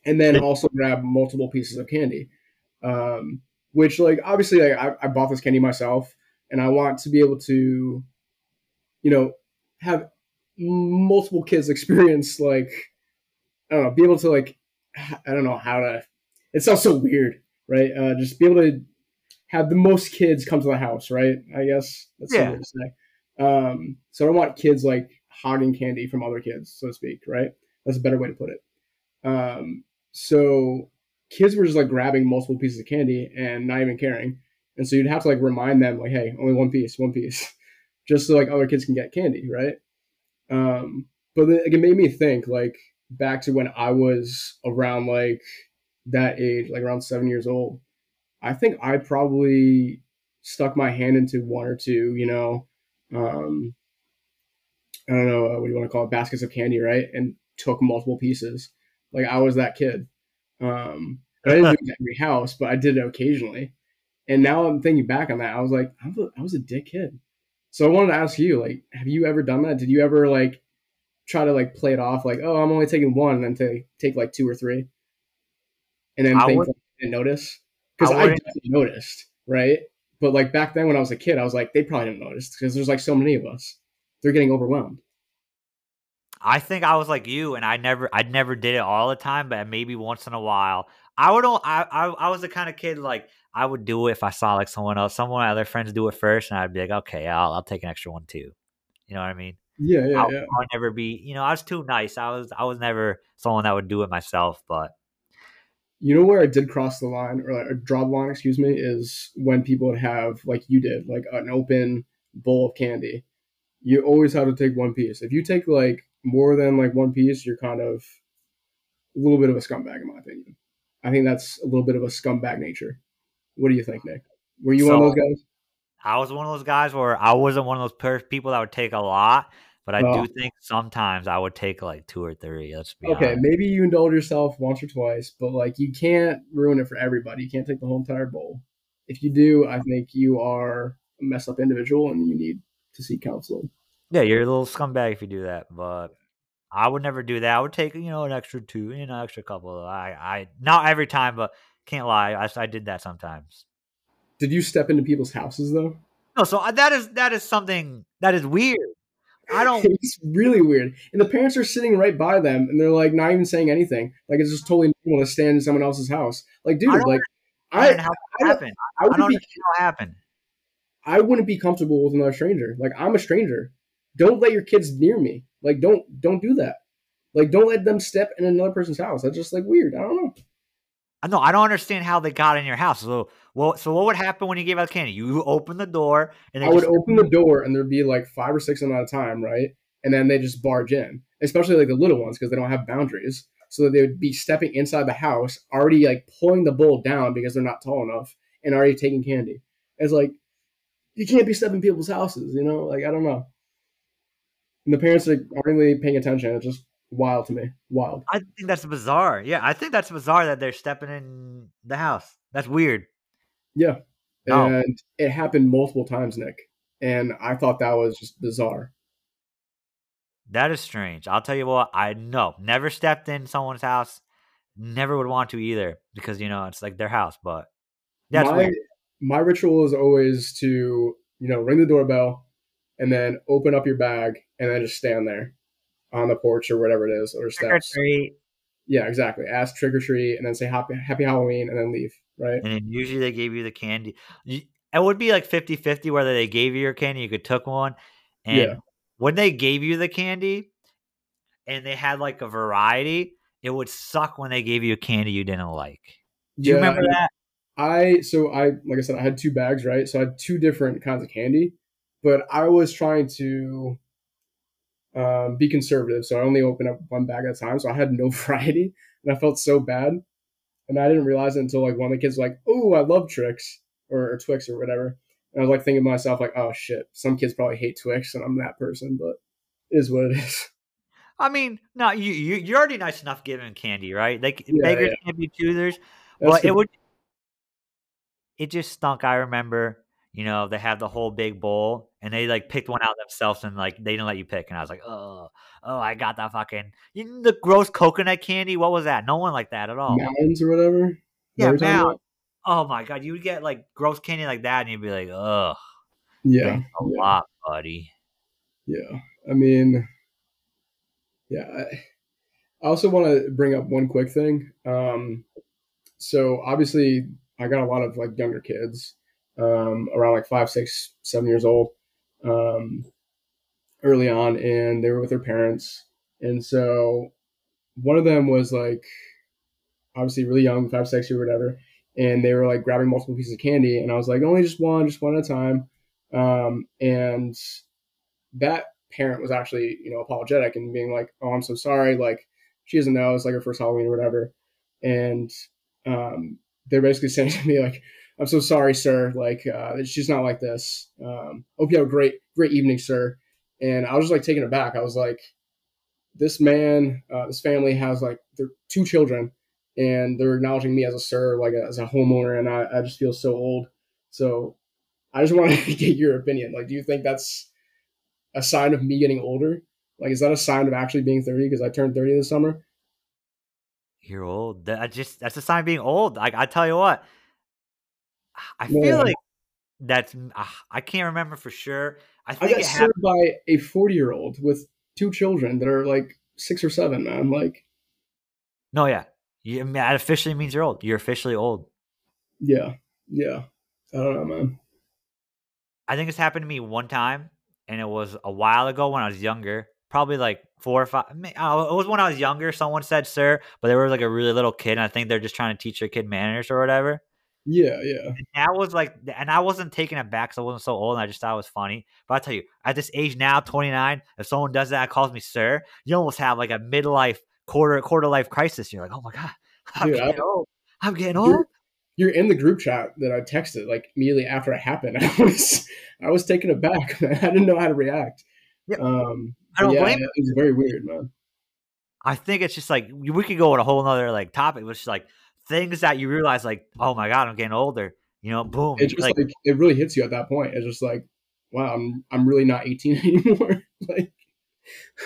and then also grab multiple pieces of candy. Um, which like obviously like I, I bought this candy myself, and I want to be able to, you know, have multiple kids experience like I don't know, be able to like I don't know how to. It sounds so weird, right? Uh, just be able to have the most kids come to the house, right? I guess that's Yeah. to say. Um, so I don't want kids like hogging candy from other kids, so to speak, right? That's a better way to put it. Um, so kids were just like grabbing multiple pieces of candy and not even caring, and so you'd have to like remind them like, hey, only one piece, one piece, [laughs] just so like other kids can get candy, right? Um, but like, it made me think like back to when I was around like that age, like around seven years old. I think I probably stuck my hand into one or two, you know, um, I don't know, uh, what do you want to call it, baskets of candy, right? And took multiple pieces. Like I was that kid. Um, I didn't do [laughs] it every house, but I did it occasionally. And now I'm thinking back on that, I was like, I was a, I was a dick kid. So I wanted to ask you, like, have you ever done that? Did you ever like try to like play it off, like, oh, I'm only taking one, and then to take like two or three, and then I think would- didn't notice? Because I I, noticed, right? But like back then when I was a kid, I was like, they probably didn't notice because there's like so many of us. They're getting overwhelmed. I think I was like you, and I never, I never did it all the time, but maybe once in a while. I would, I, I, I was the kind of kid like I would do it if I saw like someone else, some of my other friends do it first, and I'd be like, okay, I'll, I'll take an extra one too. You know what I mean? Yeah, yeah, I, yeah. I would never be, you know, I was too nice. I was, I was never someone that would do it myself. But You know where I did cross the line or, like, draw the line, excuse me, is when people would have like you did, like an open bowl of candy. You always have to take one piece. If you take like more than like one piece, you're kind of a little bit of a scumbag, in my opinion. I think that's a little bit of a scumbag nature. What do you think, Nick? Were you one of those guys? I was one of those guys where I wasn't one of those per- people that would take a lot, but I Oh. do think sometimes I would take like two or three. Let's be Okay, honest. maybe you indulge yourself once or twice, but like you can't ruin it for everybody. You can't take the whole entire bowl. If you do, I think you are a messed up individual and you need to seek counseling. Yeah, you're a little scumbag if you do that, but I would never do that. I would take you know an extra two, you know, extra couple. I, I not every time, but can't lie, I, I did that sometimes. Did you step into people's houses though? No, so uh, that is that is something that is weird. I [laughs] don't. it's really weird, and the parents are sitting right by them, and they're like not even saying anything. Like it's just totally normal to stand in someone else's house. Like, dude, I don't like I, I, how I, happened. I I don't wouldn't be, how happened. I wouldn't be comfortable with another stranger. Like I'm a stranger. Don't let your kids near me. Like don't don't do that. Like don't let them step in another person's house. That's just like weird. I don't know. I know I don't understand how they got in your house. So, well, so what would happen when you gave out candy? You open the door and I would just- open the door and there'd be like five or six of them at a time, right? And then they just barge in, especially like the little ones because they don't have boundaries. So that they would be stepping inside the house, already like pulling the bowl down because they're not tall enough, and already taking candy. It's like you can't be stepping people's houses, you know? Like I don't know. And the parents like, aren't really paying attention. It's just wild to me. Wild. I think that's bizarre. Yeah, I think that's bizarre that they're stepping in the house. That's weird. Yeah. No. And it happened multiple times, Nick. And I thought that was just bizarre. That is strange. I'll tell you what. I know never stepped in someone's house. Never would want to either because you know it's like their house. But that's my weird. my ritual is always to you know ring the doorbell and then open up your bag and then just stand there on the porch or whatever it is or Trick or steps. treat, Yeah, exactly. Ask trick or treat and then say happy happy Halloween and then leave. Right. and then usually they gave you the candy. You- It would be like 50-50 whether they gave you your candy, you could took one, and Yeah. when they gave you the candy, and they had like a variety, it would suck when they gave you a candy you didn't like. Do you Yeah, remember that? I so I like I said I had two bags right, so I had two different kinds of candy, but I was trying to um, be conservative, so I only opened up one bag at a time, so I had no [laughs] variety, and I felt so bad, and I didn't realize it until like one of the kids was like, "Oh, I love tricks or, or Twix or whatever," and I was like thinking to myself like, "Oh shit, some kids probably hate Twix, and I'm that person," but it is what it is. [laughs] I mean, no, you, you you're already nice enough giving candy, right? Like Yeah, beggars yeah. can't be choosers, That's but it would. It just stunk. I remember, you know, they have the whole big bowl, and they like picked one out themselves, and like they didn't let you pick, and I was like, oh, oh, I got that fucking the gross coconut candy. What was that? No one like that at all. mountains or whatever. Yeah, Mound. Oh my god, you would get like gross candy like that, and you'd be like, ugh, Yeah, thanks a yeah. lot, buddy. Yeah, I mean, yeah. I, I also want to bring up one quick thing. Um, so obviously, I got a lot of like younger kids, um, around like five, six, seven years old, um, early on, and they were with their parents, and so one of them was like obviously really young, five, six, or whatever, and they were like grabbing multiple pieces of candy, and I was like, only just one, just one at a time, um, and that parent was actually, you know, apologetic and being like, "Oh, I'm so sorry. Like, she doesn't know. It's like her first Halloween or whatever." And um, they're basically [laughs] saying to me like, "I'm so sorry, sir. Like, uh, she's not like this. Um, hope you have a great, great evening, sir." And I was just like taken aback. I was like, "This man, uh, this family has like their two children, and they're acknowledging me as a sir, like as a homeowner, and I, I just feel so old." So, I just wanted to [laughs] get your opinion. Like, do you think that's a sign of me getting older? Like, is that a sign of actually being 30? Because I turned 30 this summer. You're old. I just that's a sign of being old. Like I tell you what, I Yeah. feel like that's ah, I can't remember for sure. I I got it happened. served by a 40 year old with two children that are like six or seven, man. Like, No, yeah, you, I mean, that officially means you're old. You're officially old. yeah, yeah. I don't know, man. I think it's happened to me one time, and it was a while ago when I was younger. Probably like four or five. may- uh, It was when I was younger. Someone said "sir," but they were like a really little kid, and I think they're just trying to teach their kid manners or whatever. Yeah, yeah. That was like, and I wasn't taking it back because I wasn't so old, and I just thought it was funny. But I tell you, at this age now, 29, if someone does that, calls me sir, you almost have like a midlife quarter quarter life crisis. You're like, oh my god, [laughs] I'm Dude, I- getting old. I'm getting You're- old. You're in the group chat that I texted like immediately after it happened. [laughs] I was, I was taken aback, [laughs] man. I didn't know how to react. Yeah. Um, I don't yeah, blame it was very weird, man. I think it's just like we could go on a whole nother like topic, which is like things that you realize, like, oh my god, I'm getting older. You know, boom. It just like, like, it really hits you at that point. It's just like, wow, I'm I'm really not 18 [laughs] anymore. [laughs] like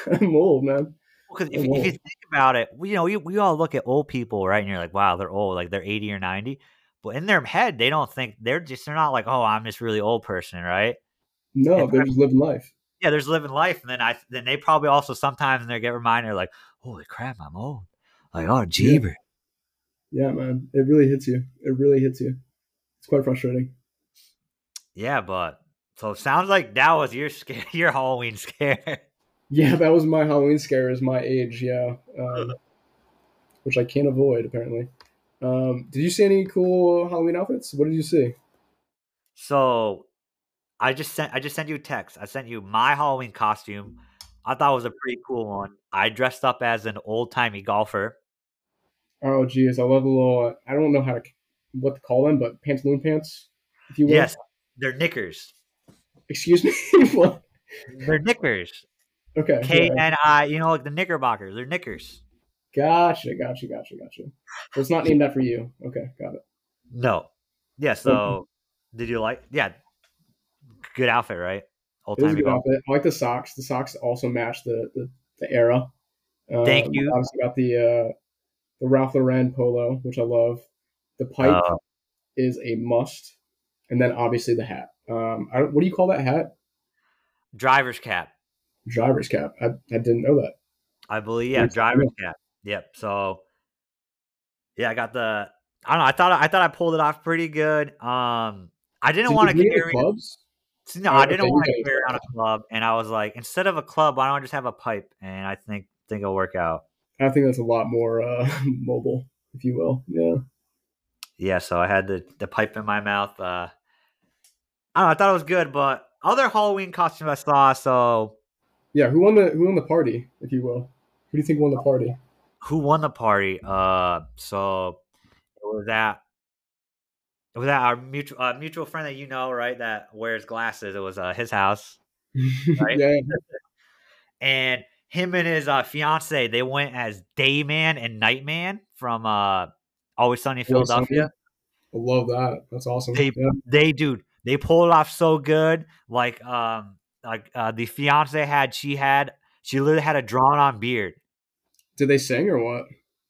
I'm old, man. Because if, if you think about it, we, you know, we, we all look at old people, right? And you're like, wow, they're old, like they're 80 or 90. But in their head, they don't think they're just, they're not like, oh, I'm this really old person, right? No, And they're just living life. Yeah, there's living life. And then I, then they probably also sometimes they get reminded, like, holy crap, I'm old. Like, oh, jeeber. Yeah, man. It really hits you. It really hits you. It's quite frustrating. Yeah, but so it sounds like that was your [laughs] scare, your Halloween scare. Yeah, that was my Halloween scare is my age, yeah. Um, [laughs] which I can't avoid apparently. Um, did you see any cool Halloween outfits? What did you see? So I just sent I just sent you a text. I sent you my Halloween costume. I thought it was a pretty cool one. I dressed up as an old timey golfer. Oh geez, I love the little I don't know how to what to call them, but pantaloon pants, if you will. Yes, they're knickers. Excuse me. [laughs] They're knickers. Okay. K yeah. You know, like the Knickerbockers. They're knickers. Gotcha, gotcha, gotcha, gotcha. So it's not named after you. Okay, got it. No. Yeah. So did you like? Yeah. Good outfit, right? Old It was a good outfit. I like the socks. The socks also match the the, the era. Thank Um, you. Obviously got the uh, the Ralph Lauren polo, which I love. The pipe Uh, is a must, and then obviously the hat. Um, I, don't- what do you call that hat? driver's cap. Driver's cap. I, I didn't know that. I believe. Yeah, driver's cap. Yep. So yeah, I got the. I don't know. I thought I thought I pulled it off pretty good. Um, I didn't Did want to carry. clubs. No, Oh, I didn't you want to carry around a club, and I was like, instead of a club, why don't I just have a pipe? And I think think it'll work out. I think that's a lot more uh, [laughs] mobile, if you will. Yeah. Yeah, so I had the the pipe in my mouth. Uh, I don't know. I thought it was good, but other Halloween costumes I saw. So Yeah. Who won the Who won the party, if you will? Who do you think won the party? who won the party? Uh, so it was that. It was that our mutual uh, mutual friend that you know, right? That wears glasses. It was uh, his house, [laughs] Right? yeah. and him and his uh, fiance they went as Dayman and Nightman from uh, Always Sunny in Philadelphia. I love that. That's awesome. They yeah. they dude they pulled it off so good. Like um like uh, the fiance had she had she literally had a drawn on beard. Did they sing or what?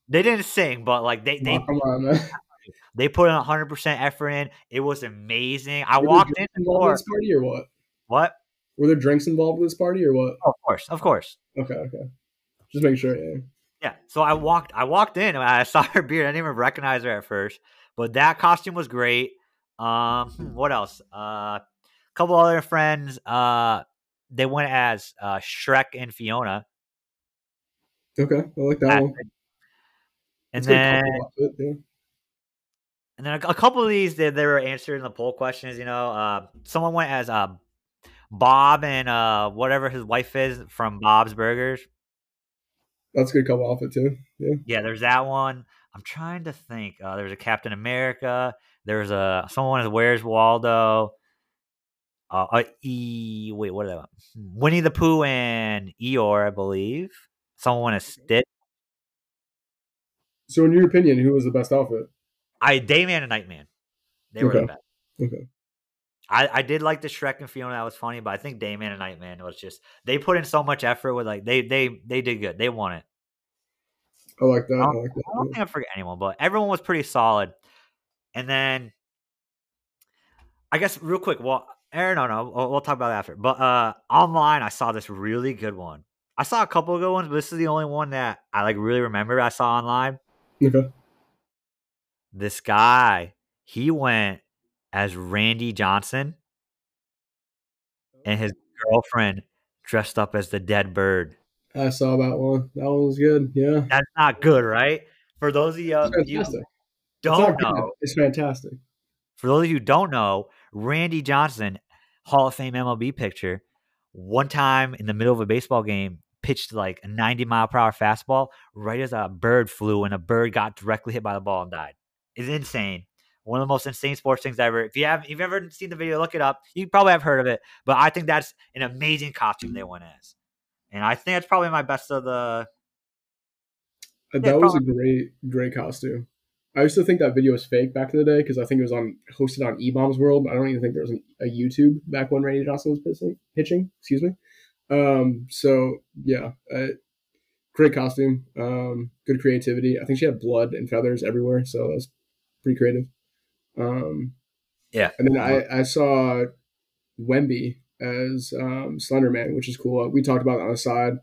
They didn't sing, but like they they come on, [laughs] they put in hundred percent effort in. It was amazing. I there walked in the involved in door. party or what? What? Were there drinks involved with this party or what? Oh, of course, of course. Okay, okay. Just making sure. Yeah. Yeah. So I walked I walked in and I saw her beard. I didn't even recognize her at first. But that costume was great. Um hmm, what else? Uh a couple other friends, uh they went as uh Shrek and Fiona. Okay, I like that one. And then outfit, yeah. And then a, a couple of these they, they were answering the poll questions. You know, uh, someone went as uh, Bob and uh, whatever his wife is from Bob's Burgers. That's a good couple outfit too. Yeah. Yeah, there's that one. I'm trying to think. Uh, there's a Captain America. There's a someone as Where's Waldo. Uh, uh, e wait, what are they? Winnie the Pooh and Eeyore, I believe. Someone as Stitch. So, in your opinion, who was the best outfit? I Dayman and Nightman. They were the best. Okay. I, I did like the Shrek and Fiona. That was funny, but I think Dayman and Nightman was just they put in so much effort with like they they they did good. They won it. I like that. I Um, like that. I don't think I forget anyone, but everyone was pretty solid. And then I guess real quick, well, Aaron, no, no, we'll, we'll talk about that after. But uh online, I saw this really good one. I saw a couple of good ones, but this is the only one that I like really remember. I saw online. Okay. This guy, he went as Randy Johnson, and his girlfriend dressed up as the dead bird. I saw that one. That one was good. Yeah. That's not good, right? For those of you, It's you don't good. know, It's fantastic. for those of you who don't know, Randy Johnson, Hall of Fame MLB pitcher, one time in the middle of a baseball game, pitched like a 90 mile per hour fastball right as a bird flew and a bird got directly hit by the ball and died. It's insane. One of the most insane sports things ever. If you have if you've ever seen the video, look it up. You probably have heard of it, but I think that's an amazing costume they went as. And I think that's probably my best of the Uh, Yeah, That was a great, great costume. I used to think that video was fake back in the day because I think it was on hosted on E Bombs World. I don't even think there was an, a YouTube back when Randy Johnson was pitching. pitching excuse me. Um, so yeah, uh, great costume, um, good creativity. I think she had blood and feathers everywhere, so that was pretty creative. Um, Yeah. and then I, I saw Wemby as um, Slender Man, which is cool. We talked about it on the side.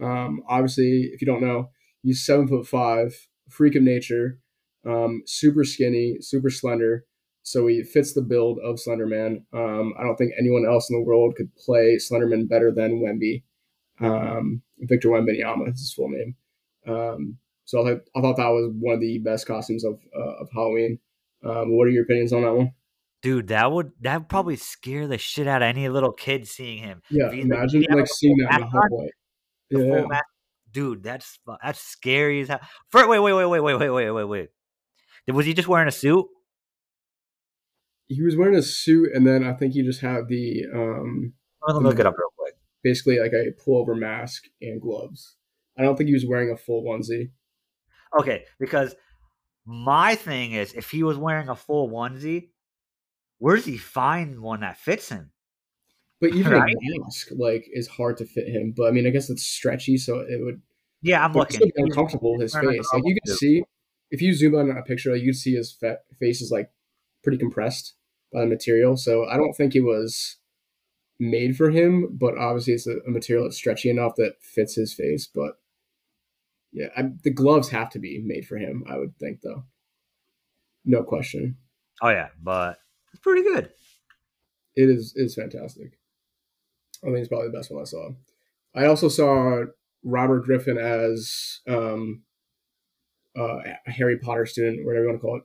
Um, obviously, if you don't know, he's seven foot five, freak of nature, um, super skinny, super slender. So he fits the build of Slenderman. Um, I don't think anyone else in the world could play Slenderman better than Wemby. Um, Victor Wembanyama is his full name. Um, so I, thought- I thought that was one of the best costumes of uh, of Halloween. Um, what are your opinions on that one? Dude, that would that would probably scare the shit out of any little kid seeing him. Yeah, he- imagine like seeing that in the hallway. Yeah, mask. Dude, that's that's scary as hell. Wait, wait, wait, wait, wait, wait, wait, wait, wait. Was he just wearing a suit? he was wearing a suit, and then I think he just had the um, I'm gonna look it up real quick. basically like a pullover mask and gloves. I don't think he was wearing a full onesie. Okay, because my thing is, if he was wearing a full onesie, where does he find one that fits him? But [laughs] even Right. a mask like is hard to fit him. But I mean, I guess it's stretchy, so it would Yeah, I'm looking. it's uncomfortable with his face. Like you can see if you zoom in on a picture, like, you can see his fa- face is like pretty compressed by the material. So I don't think it was made for him. But obviously, it's a, a material that's stretchy enough that fits his face. But yeah, I, the gloves have to be made for him. I would think, though, no question. Oh yeah, but it's pretty good. it is is fantastic. I think it's probably the best one I saw. I also saw Robert Griffin as um, uh, a Harry Potter student, whatever you want to call it.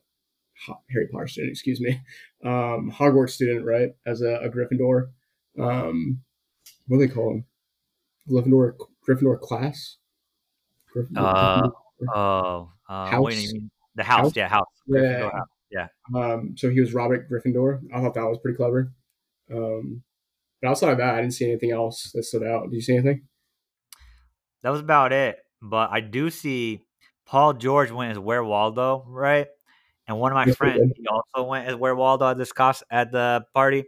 Harry Potter student, excuse me, [laughs] um, Hogwarts student, right? As a, a Gryffindor. Um, what do they call him? Gryffindor, Gryffindor class. Uh, Oh, uh, House? mean the house? House? Yeah, house. Yeah. House. Um, so he was Robert Gryffindor. I thought that was pretty clever. Um, but outside of that, I didn't see anything else that stood out. Did you see anything? That was about it. But I do see Paul George went as Where Waldo, right? And one of my Yes, friends, he also went as Where Waldo at this cost at the party.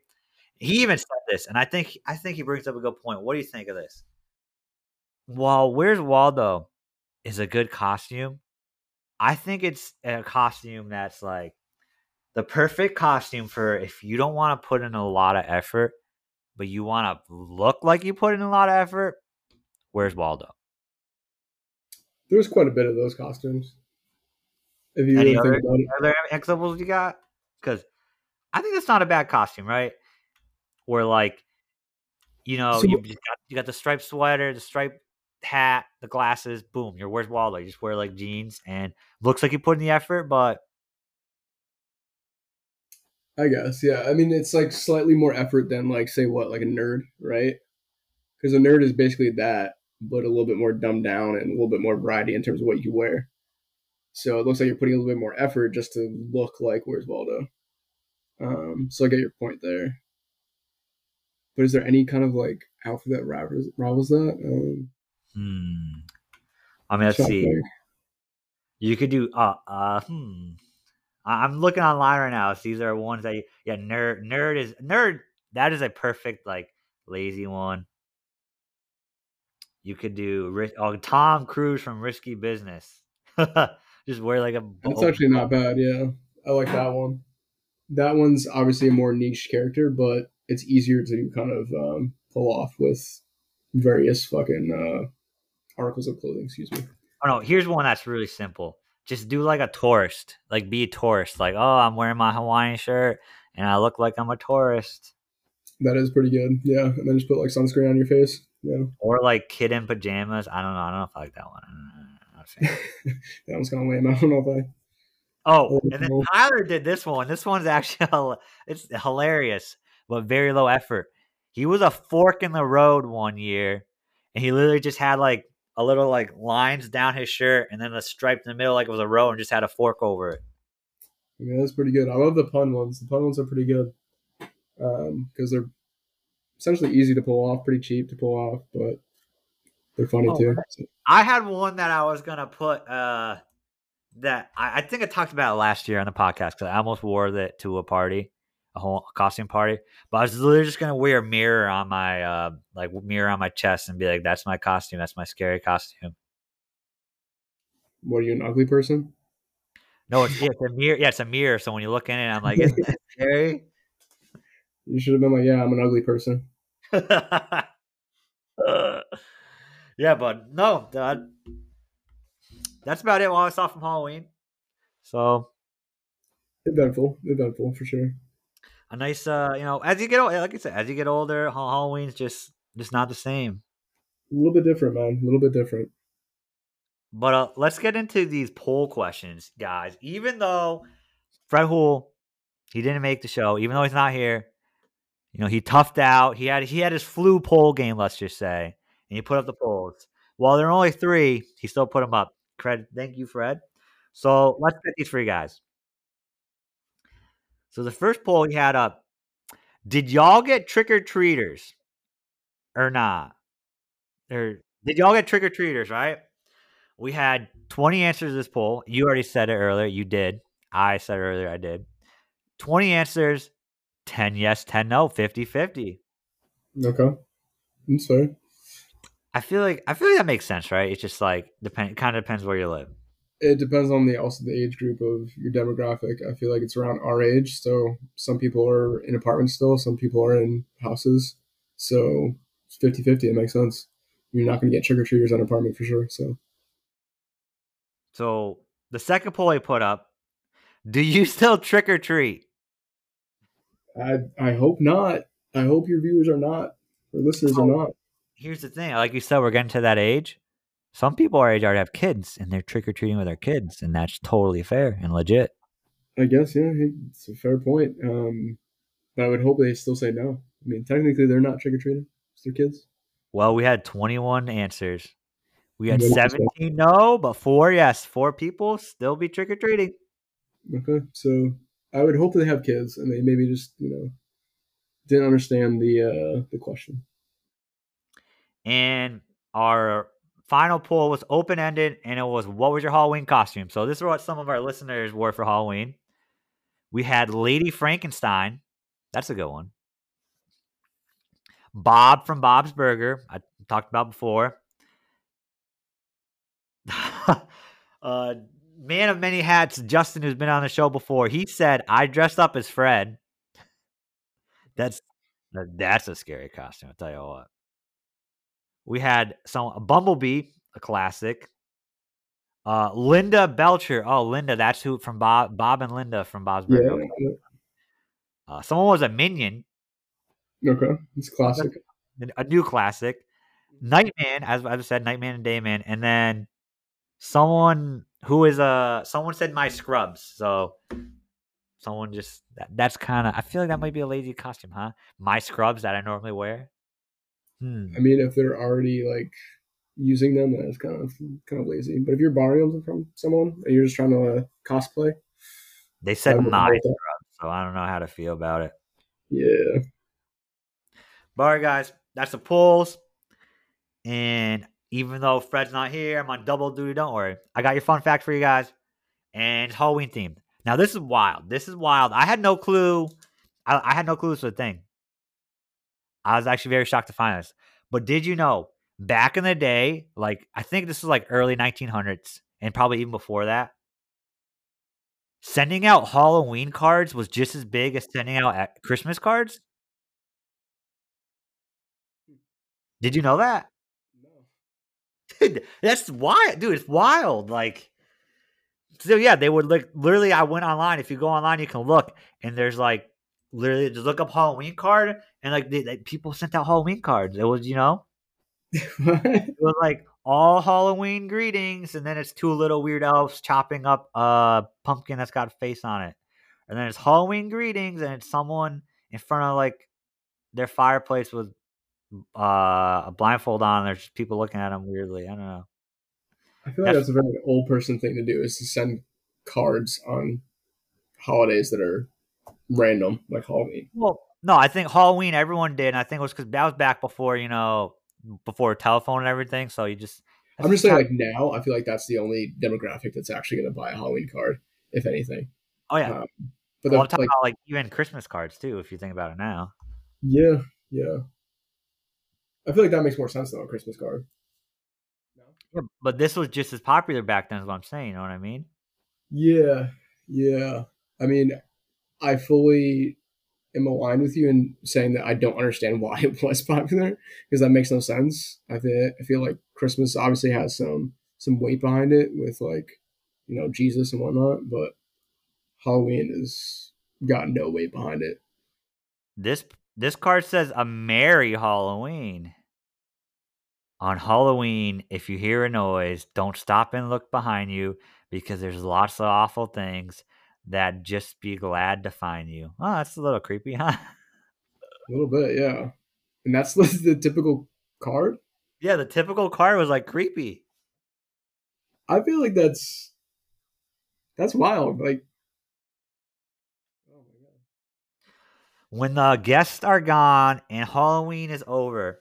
He even said this, and I think I think he brings up a good point. What do you think of this? While Where's Waldo is a good costume, I think it's a costume that's like the perfect costume for if you don't want to put in a lot of effort, but you want to look like you put in a lot of effort. Where's Waldo? There was quite a bit of those costumes. If you Any other, about it. are examples you got? Because I think that's not a bad costume, right? Where like, you know, So- you got you got the striped sweater, the striped hat, the glasses. Boom, you're where's Waldo? You just wear like jeans and looks like you put in the effort, but I guess, yeah. I mean, it's like slightly more effort than like say what, like a nerd, right? Because a nerd is basically that, but a little bit more dumbed down and a little bit more variety in terms of what you wear. So it looks like you're putting a little bit more effort just to look like Where's Waldo. Um, so I get your point there. But is there any kind of like outfit that rivals, rivals that? Um, hmm. I mean, let's see. You could do uh uh hmm. I- I'm looking online right now. These are ones that you, yeah, nerd nerd is nerd. That is a perfect like lazy one. You could do oh Tom Cruise from Risky Business. [laughs] Just wear like a. That's bo- actually not bad. Yeah, I like that one. That one's obviously a more niche character, but it's easier to kind of um, pull off with various fucking uh, articles of clothing. Excuse me. Oh no, here's one that's really simple. Just do like a tourist. Like be a tourist. Like, oh, I'm wearing my Hawaiian shirt and I look like I'm a tourist. That is pretty good. Yeah, and then just put like sunscreen on your face. Yeah, Or like kid in pajamas. I don't know. I don't know if I like that one. I'm not a fan. that one's kind of lame. [laughs] I don't know if I. Oh, Oh, and then. Tyler did this one. This one's actually [laughs] it's hilarious, but very low effort. He was a fork in the road one year, and he literally just had like a little like lines down his shirt, and then a stripe in the middle, like it was a row, and just had a fork over it. Yeah, that's pretty good. I love the pun ones. The pun ones are pretty good because they're essentially easy to pull off, pretty cheap to pull off, but they're funny Oh, too. I had one that I was gonna put uh that I, I think I talked about last year on the podcast because I almost wore that to a party, a whole costume party. But I was literally just gonna wear a mirror on my uh like mirror on my chest and be like, "That's my costume. That's my scary costume." What are you, an ugly person? No, it's, it's a mirror. Yeah, it's a mirror. So when you look in it, I'm like, "Isn't that [laughs] scary?" You should have been like, yeah, I'm an ugly person. Uh, [laughs] yeah, but no, that, that's about it. What I saw from Halloween. So Eventful, eventful for sure. A nice, uh, you know, as you get older, like I said, as you get older, Halloween's just just not the same. A little bit different, man. A little bit different. But uh, let's get into these poll questions, guys. Even though Fred Hool, he didn't make the show, even though he's not here, you know, he toughed out. He had he had his flu poll game, let's just say, and he put up the polls. While there are only three, he still put them up. Credit, thank you, Fred. So let's get these for you guys. So the first poll he had up: Did y'all get trick or treaters or not? Or did y'all get trick or treaters? Right? We had 20 answers to this poll. You already said it earlier. You did. I said earlier I did. 20 answers, 10 yes, 10 no, 50 50. Okay. I'm sorry. I feel like I feel like that makes sense, right? It's just like depend it kind of depends where you live. It depends on the also the age group of your demographic. I feel like it's around our age. So some people are in apartments still, some people are in houses. So it's 50 50. It makes sense. You're not going to get trick or treaters on an apartment for sure. So So the second poll I put up, do you [laughs] still trick or treat? I I hope not. I hope your viewers are not, or listeners are not. Here's the thing, like you said, we're getting to that age. Some people our age already have kids and they're trick or treating with their kids, and that's totally fair and legit. I guess yeah, it's a fair point. Um, but I would hope they still say no. I mean, technically they're not trick or treating; it's their kids. Well, we had 21 answers. We had What did you say? 17 no, but four yes. Four people still be trick or treating. Okay, so I would hope they have kids and they maybe just you know didn't understand the uh, the question. And our final poll was open ended and it was what was your Halloween costume? So this is what some of our listeners wore for Halloween. We had Lady Frankenstein. That's a good one. Bob from Bob's Burger. I talked about before. [laughs] uh, man of many hats, Justin, who's been on the show before, he said, I dressed up as Fred. That's that's a scary costume, I'll tell you what. We had some Bumblebee, a classic. Uh, Linda Belcher. Oh, Linda, that's who from Bob Bob and Linda from Bob's Yeah. Burger. Okay. Uh, someone was a minion, Okay, it's classic. a new classic. Nightman, as I just said, Nightman and Dayman, and then someone who is a someone said my scrubs. So someone just that, that's kind of I feel like that might be a lazy costume, huh? My scrubs that I normally wear. Hmm. I mean, if they're already like using them, then it's kind of kind of lazy. But if you're borrowing them from someone and you're just trying to uh, cosplay, They said I would my like that. scrubs, so I don't know how to feel about it. yeah, But all right, guys, that's the polls. And even though Fred's not here, I'm on double duty. Don't worry. I got your fun fact for you guys. And it's Halloween themed. Now, this is wild. This is wild. I had no clue. I, I had no clue this was a thing. I was actually very shocked to find this. But did you know back in the day, like I think this was like early 1900s and probably even before that, sending out Halloween cards was just as big as sending out a- Christmas cards? Did you know that? Dude, that's wild, dude. It's wild. Like, so yeah, they would like literally. I went online. If you go online, you can look, and there's like literally just look up Halloween card, and like they, they- people sent out Halloween cards. It was you know, [laughs] it was like all Halloween greetings, and then it's two little weird elves chopping up a pumpkin that's got a face on it, and then it's Halloween greetings, and it's someone in front of like their fireplace with uh, a blindfold on. There's just people looking at them weirdly. I don't know. I feel like That's- that's a very old person thing to do is to send cards on holidays that are random, like Halloween. Well, no, I think Halloween everyone did. And I think it was because that was back before you know before telephone and everything. So you just I'm just saying, like now, I feel like that's the only demographic that's actually going to buy a Halloween card, if anything. Oh yeah, Um, but the, I'm talking like, about like even Christmas cards too. If you think about it now, yeah, yeah. I feel like that makes more sense though. A Christmas card. Yeah, but this was just as popular back then. Is what I'm saying. You know what I mean? Yeah, yeah. I mean, I fully am aligned with you in saying that I don't understand why [laughs] it was popular because that makes no sense. I feel I feel like Christmas obviously has some some weight behind it with like you know Jesus and whatnot, but Halloween has got no weight behind it. This this card says a merry Halloween. On Halloween, if you hear a noise, don't stop and look behind you because there's lots of awful things that just be glad to find you. Oh, that's a little creepy, huh? [laughs] A little bit, yeah. And that's [laughs] the, typical card. yeah, the typical card was like creepy. I feel like that's that's wild. Like, oh my god. When the guests are gone and Halloween is over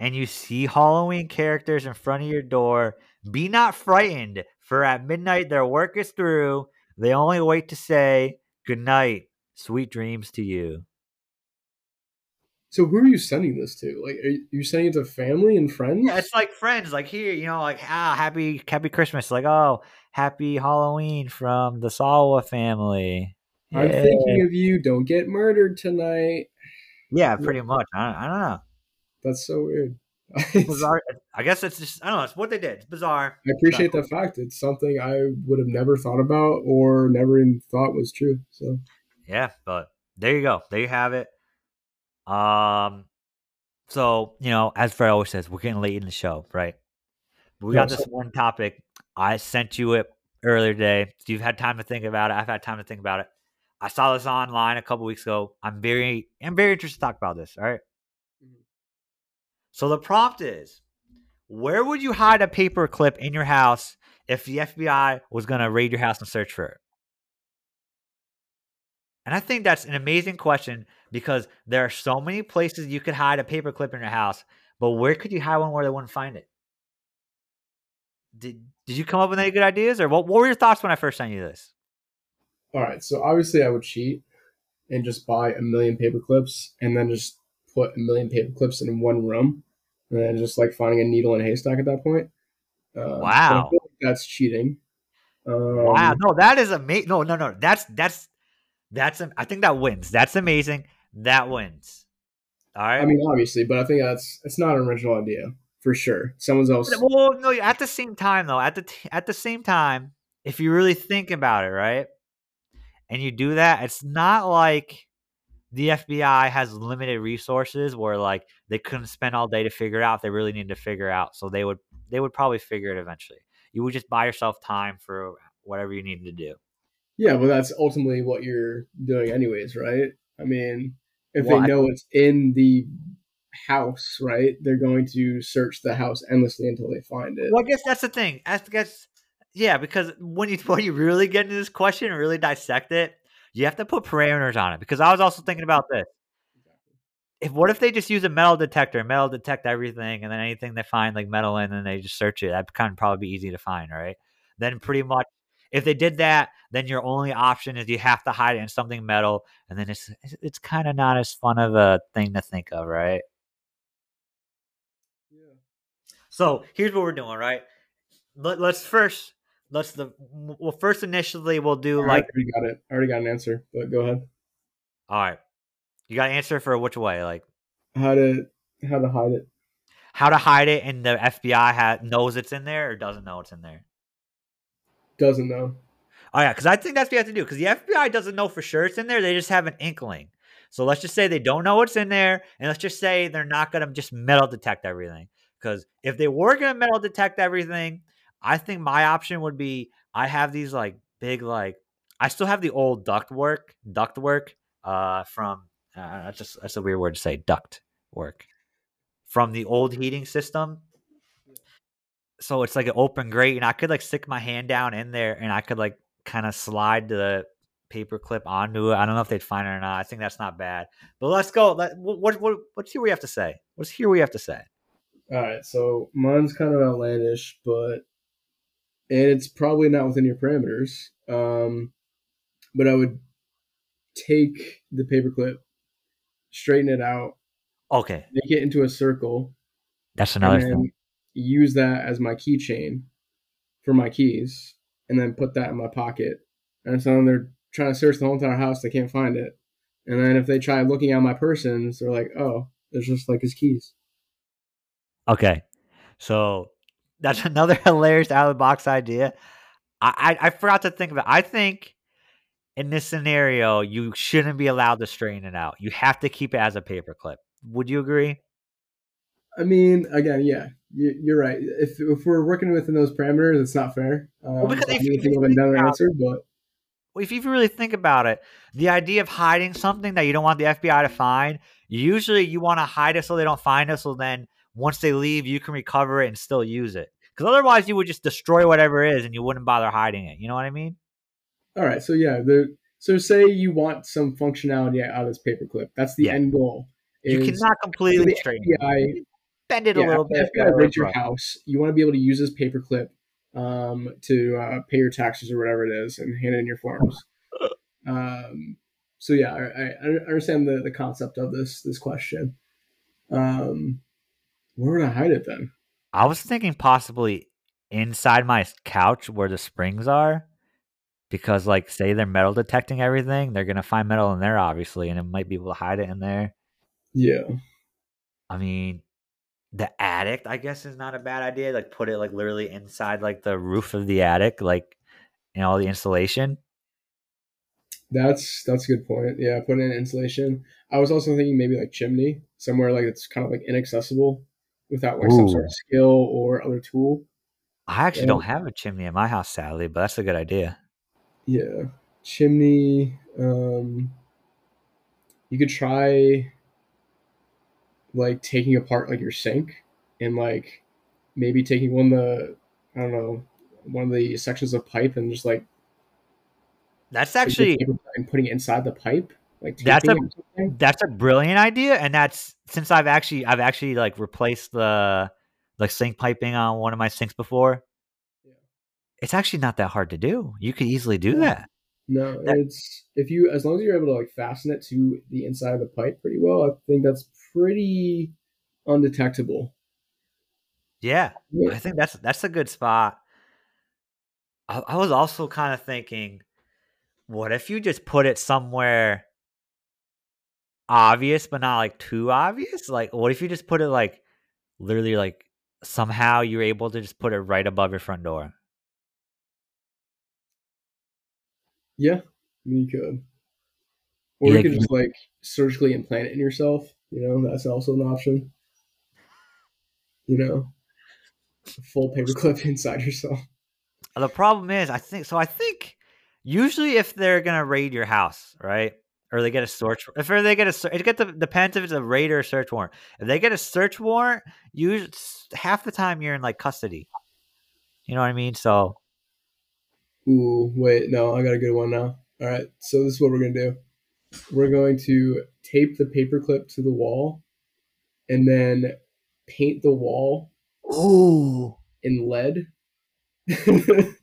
and you see Halloween characters in front of your door, be not frightened, for at midnight their work is through. They only wait to say, Good night, sweet dreams to you. So who are you sending this to? Like, are you- sending it to family and friends? Yeah, it's like friends, like here, you know, like ah, happy happy Christmas, like oh, happy Halloween from the Salwa family. I'm Yeah. thinking of you. Don't get murdered tonight. Yeah, pretty much. I, I don't know. That's so weird. Bizarre. [laughs] I guess it's just I don't know. It's what they did. It's bizarre. I appreciate the fact. It's something I would have never thought about or never even thought was true. So Yeah, but there you go. There you have it. Um, so you know, as Fred always says, we're getting late in the show, right? But we got this one topic. I sent you it earlier today. So you've had time to think about it. I've had time to think about it. I saw this online a couple weeks ago. I'm very, I'm very interested to talk about this. All right. So the prompt is: Where would you hide a paper clip in your house if the FBI was going to raid your house and search for it? And I think that's an amazing question because there are so many places you could hide a paper clip in your house, but where could you hide one where they wouldn't find it? Did Did you come up with any good ideas, or what? What were your thoughts when I first sent you this? all right. So obviously, I would cheat and just buy a million paper clips and then just put a million paper clips in one room, and then just like finding a needle in a haystack at that point. I Wow. feel like that's cheating. Um, wow, no, that is amazing. No, no, no, that's that's that's. I think that wins. That's amazing. That wins. All right. I mean, obviously, but I think that's it's not an original idea for sure. Someone else. Well, no. At the same time, though, at the t- at the same time, if you really think about it, right, and you do that, it's not like the FBI has limited resources where like they couldn't spend all day to figure it out. They really need to figure out, so they would they would probably figure it eventually. You would just buy yourself time for whatever you needed to do. Yeah, but that's ultimately what you're doing, anyways, right? I mean, if Well, they know it's in the house, right, they're going to search the house endlessly until they find it. Well, I guess that's the thing. I guess, yeah, because when you [laughs] when you really get into this question and really dissect it, you have to put parameters on it. Because I was also thinking about this. If what if they just use a metal detector, metal detect everything, and then anything they find like metal in, and they just search it? That kind of probably be easy to find, right? Then pretty much, if they did that, then your only option is you have to hide it in something metal, and then it's it's kind of not as fun of a thing to think of, right? Yeah. So here's what we're doing, right? Let, let's first let's the well first initially we'll do I like already got it. I already got an answer, but go ahead. all right. You got an answer for which way, like How to how to hide it? how to hide it, and the FBI ha- knows it's in there or doesn't know it's in there. Doesn't know. Oh yeah, because I think that's what you have to do. Because the FBI doesn't know for sure it's in there; they just have an inkling. So let's just say they don't know what's in there, and let's just say they're not gonna just metal detect everything. Because if they were gonna metal detect everything, I think my option would be I have these like big like I still have the old duct work duct work uh from uh, just that's a weird word to say duct work from the old heating system. So it's like an open grate and i could like stick my hand down in there and i could like kind of slide the paper clip onto it. I don't know if they'd find it or not i think that's not bad. But let's go let, what, what, what let's hear what you have to say? Let's we have to say? All right, so mine's kind of outlandish, but and it's probably not within your parameters. Um, but I would take the paperclip, straighten it out, Okay, make it into a circle, that's another and thing. use that as my keychain for my keys, and then put that in my pocket. And so when they're trying to search the whole entire house, they can't find it. And then if they try looking at my persons, they're like, "Oh, there's just like his keys." Okay, so that's another [laughs] hilarious out of the box idea. I, I I forgot to think of it. I think in this scenario, you shouldn't be allowed to straighten it out. You have to keep it as a paperclip. Would you agree? I mean, again, yeah, you, you're right. If if we're working within those parameters, it's not fair. Um, because I if you think of a better answer, but if you really think about it, the idea of hiding something that you don't want the FBI to find, usually you want to hide it so they don't find it. So then once they leave, you can recover it and still use it. Because otherwise, you would just destroy whatever it is and you wouldn't bother hiding it. You know what I mean? all right. So yeah, the so say you want some functionality out of this paperclip. That's the Yeah. end goal. You cannot completely straighten it. Bend it yeah, a little bit. FBI raids your house, you want to be able to use this paperclip um, to uh, pay your taxes or whatever it is and hand in your forms. [laughs] Um, so yeah, I, I I understand the, the concept of this this question. Um, where would I hide it then? I was thinking possibly inside my couch where the springs are. Because, like, say they're metal detecting everything, they're to find metal in there, obviously, and it might be able to hide it in there. Yeah, I mean, the attic, I guess, is not a bad idea. Like, put it like literally inside like the roof of the attic, like you know, all the insulation. that's that's a good point. Yeah, put in insulation. I was also thinking maybe like chimney somewhere like it's kind of like inaccessible without like some sort of skill or other tool. I actually Yeah. don't have a chimney in my house, sadly, but that's a good idea. Yeah, chimney. Um, you could try like taking apart like your sink and like maybe taking one of the I don't know one of the sections of pipe and just like That's actually and putting it inside the pipe, like That's a- it or something. that's a brilliant idea, and that's since I've actually I've actually like replaced the like sink piping on one of my sinks before. Yeah. It's actually not that hard to do. You could easily do Yeah. that. No, That- it's if you as long as you're able to like fasten it to the inside of the pipe pretty well, I think that's pretty undetectable. Yeah. I think that's that's a good spot. I, I was also kind of thinking, what if you just put it somewhere obvious, but not like too obvious? Like, what if you just put it like literally like somehow you're able to just put it right above your front door? Yeah, you could. Or Yeah, you could just like surgically implant it in yourself. You know, that's also an option. You know, full paperclip [laughs] inside yourself. The problem is, I think so. I think usually if they're gonna raid your house, right, or they get a search, if they get a, ser- it get the depends if it's a raid or a search warrant. If they get a search warrant, you half the time you're in like custody. You know what I mean? So Ooh, wait, no, I got a good one now. All right, so this is what we're gonna do. We're going to tape the paperclip to the wall, and then paint the wall ooh, in lead. [laughs]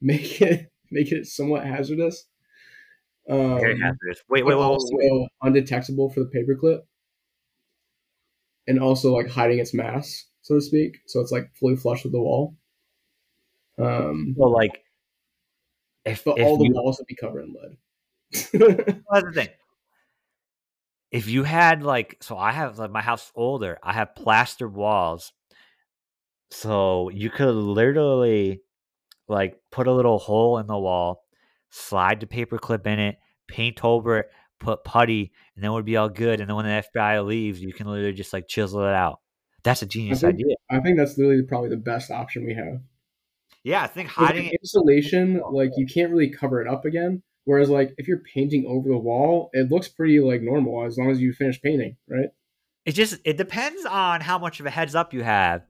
make it make it somewhat hazardous. Um, very hazardous. Wait, wait, wait, wait, also wait. undetectable for the paperclip, and also like hiding its mass, so to speak. So it's like fully flush with the wall. Um, So like, if, but if all the walls would be covered in lead. That's the thing. If you had like, so I have like my house older. I have plastered walls, so you could literally like put a little hole in the wall, slide the paper clip in it, paint over it, put putty, and then it would be all good. And then when the FBI leaves, you can literally just like chisel it out. That's a genius think- idea. I think that's literally probably the best option we have. Yeah, I think hiding like, insulation, like [laughs] you can't really cover it up again. Whereas like if you're painting over the wall, it looks pretty like normal as long as you finish painting, right? It just it depends on how much of a heads up you have,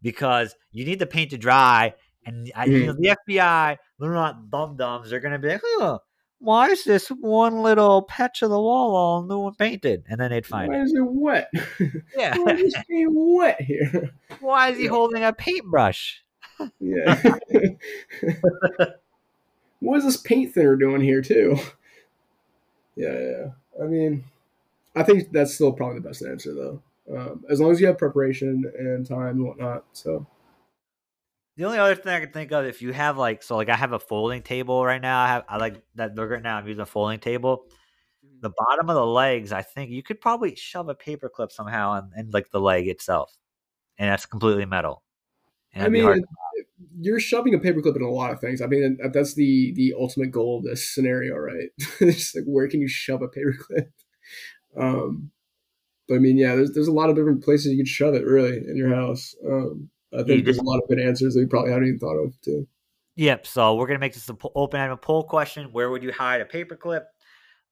because you need the paint to dry, and I, you know, the FBI they're not dum dums. They're gonna be like, oh, why is this one little patch of the wall all new and painted? And then they'd find Why it. is it wet? Yeah. [laughs] Why is it wet here? Why is he Yeah. holding a paintbrush? Yeah. [laughs] what is this paint thinner doing here too? Yeah, yeah. I mean, I think that's still probably the best answer though. Um, as long as you have preparation and time and whatnot. So The only other thing I can think of, if you have like, so like I have a folding table right now. I have, I like that right now. I'm using a folding table. The bottom of the legs, I think you could probably shove a paper clip somehow in, in like the leg itself, and that's completely metal. And I mean, you're shoving a paperclip in a lot of things. I mean, that's the the ultimate goal of this scenario, right? [laughs] it's like where can you shove a paperclip? Um, but I mean, yeah, there's there's a lot of different places you could shove it really in your house. Um, I think there's a lot of good answers that we probably haven't even thought of too. Yep. So we're gonna make this an open-ended poll question. Where would you hide a paperclip?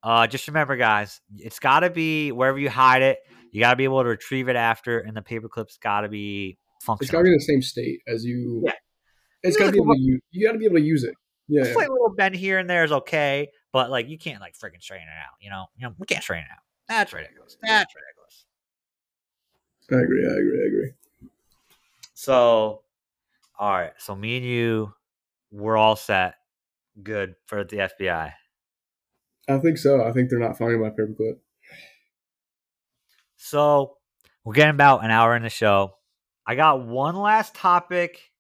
Uh, just remember, guys, it's got to be wherever you hide it. You got to be able to retrieve it after, and the paperclip's got to be functional. It's got to be in the same state as you. Yeah. It's got to be able to use. You got to be able to use it. Yeah, Just like a little bend here and there is okay, but like you can't like freaking straighten it out. You know, you know, we can't straighten it out. That's ridiculous. That's ridiculous. I agree. I agree. I agree. So, all right. So me and you, we're all set. Good for the FBI. I think so. I think they're not finding my paperclip. So we're getting about an hour in the show. I got one last topic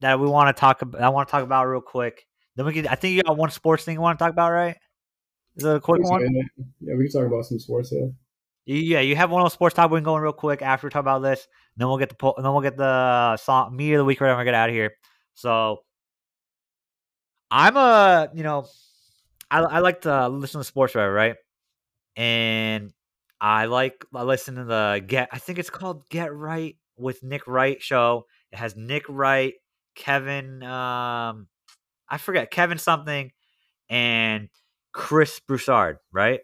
that we want to talk about. I want to talk about real quick. Then we can. I think you got one sports thing you want to talk about, right? Is it a quick one? Yeah, yeah, we can talk about some sports. Yeah. Yeah, you have one of those sports topics we can go in real quick after we talk about this. Then we'll get the po- then we'll get the song me of the week right when we get out of here. So I'm a you know I I like to listen to sports writer, right? And I like I listen to the get I think it's called Get Right with Nick Wright show. It has Nick Wright, Kevin um I forget Kevin something and Chris Broussard, right?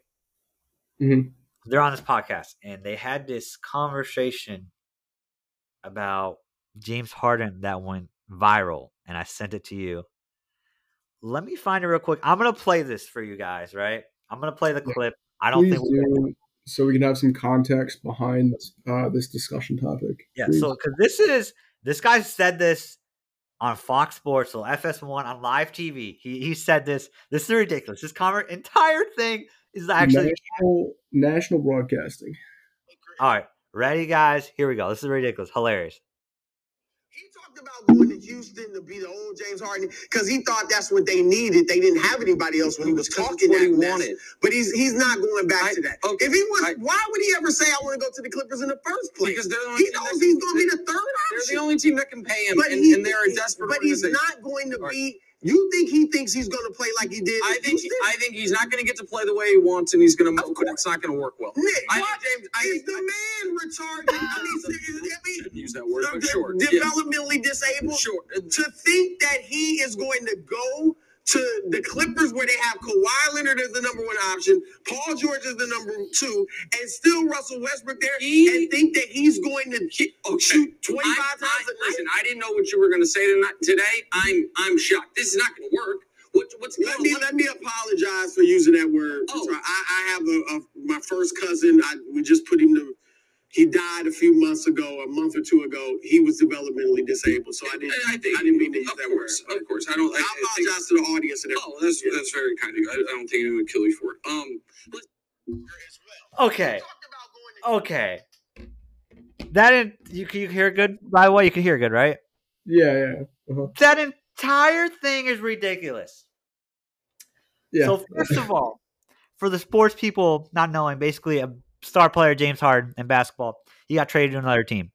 Mhm. They're on this podcast and they had this conversation about James Harden that went viral and I sent it to you. Let me find it real quick. I'm gonna play this for you guys, right? I'm gonna play the clip. I don't Please think do, so we can have some context behind this, uh, this discussion topic. yeah. Please. So because this is this guy said this on Fox Sports, so FS1 on live TV. He he said this. This is ridiculous. This conver- entire thing is actually national, national broadcasting. all right. Ready, guys? Here we go. This is ridiculous. Hilarious. He talked about going to Houston to be the old James Harden because he thought that's what they needed. They didn't have anybody else when he was talking what that he mess. wanted. But he's he's not going back I- to that. okay, If he was, I- why would he ever say I want to go to the Clippers in the first place? Because they're the only he team that knows can- he's going to be the third They're the only team that can pay him, but and, he, and they're a desperate But he's not going to All right. be. You think he thinks he's going to play like he did? I think Houston? I think he's not going to get to play the way he wants, and he's going to. It's not going to work well. Nick, I what? James. I is think the man retarded? I mean, [laughs] I I shouldn't use that word, but de- sure. Yeah, developmentally disabled. sure. to think that he is going to go to the Clippers where they have Kawhi Leonard as the number one option, Paul George is the number two, and still Russell Westbrook there, He- and think that he's going to He- oh, okay. shoot 25 I, times I, a night. listen, I didn't know what you were going to say tonight, today. I'm I'm shocked. This is not going to work. What, what's Let me let me apologize for using that word. Oh. I, I have a, a my first cousin. I we just put him to. He died a few months ago, a month or two ago. He was developmentally disabled, so I didn't. I think I didn't mean to use of that course, word. of course. I don't. I, I I think- apologize to the audience and Oh, that's that's very kind of you. I, I don't think anyone would kill you for it. Um, Okay. Okay. That in, you can you hear good. By the way, you can hear good, right? Yeah, yeah, uh-huh. That entire thing is ridiculous. yeah. So first of all, for the sports people not knowing, basically a star player James Harden in basketball, he got traded to another team.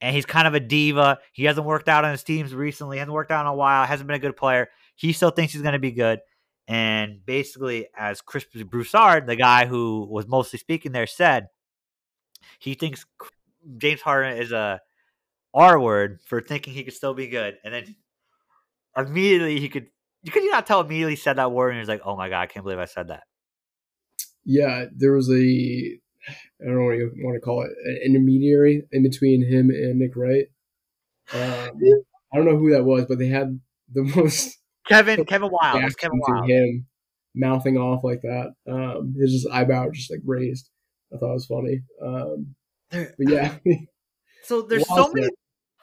And he's kind of a diva. He hasn't worked out on his teams recently, hasn't worked out in a while, hasn't been a good player. He still thinks he's going to be good. And basically, as Chris Broussard, the guy who was mostly speaking there, said, he thinks James Harden is a R word for thinking he could still be good. And then immediately he could, you could not tell immediately he said that word and he was like, oh my God, I can't believe I said that. yeah, there was a I don't know what you want to call it, an intermediary in between him and Nick Wright. Um, I don't know who that was, but they had the [laughs] most Kevin Kevin Wild. Kevin reaction Wild. him mouthing off like that. Um, his just eyebrow just like raised. I thought it was funny. Um, but yeah, [laughs] So there's so many there.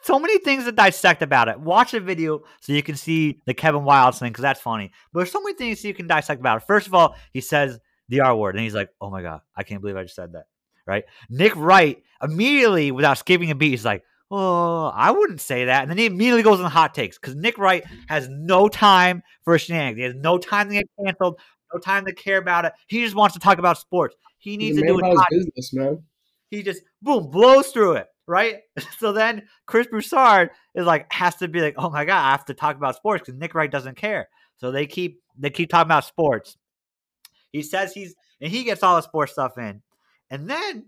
so many things to dissect about it. Watch the video so you can see the Kevin Wildes thing because that's funny. But there's so many things you can dissect about it. First of all, he says the R word and he's like, "Oh my god, I can't believe I just said that." Right? Nick Wright immediately, without skipping a beat, he's like, "Oh, I wouldn't say that." And then he immediately goes on hot takes because Nick Wright has no time for shenanigans. He has no time to get canceled, no time to care about it. He just wants to talk about sports. He needs to do his business, man. he just boom blows through it, right? [laughs] So then Chris Broussard is like has to be like, oh my god, I have to talk about sports because Nick Wright doesn't care. So they keep they keep talking about sports. He says he's and he gets all the sports stuff in, and then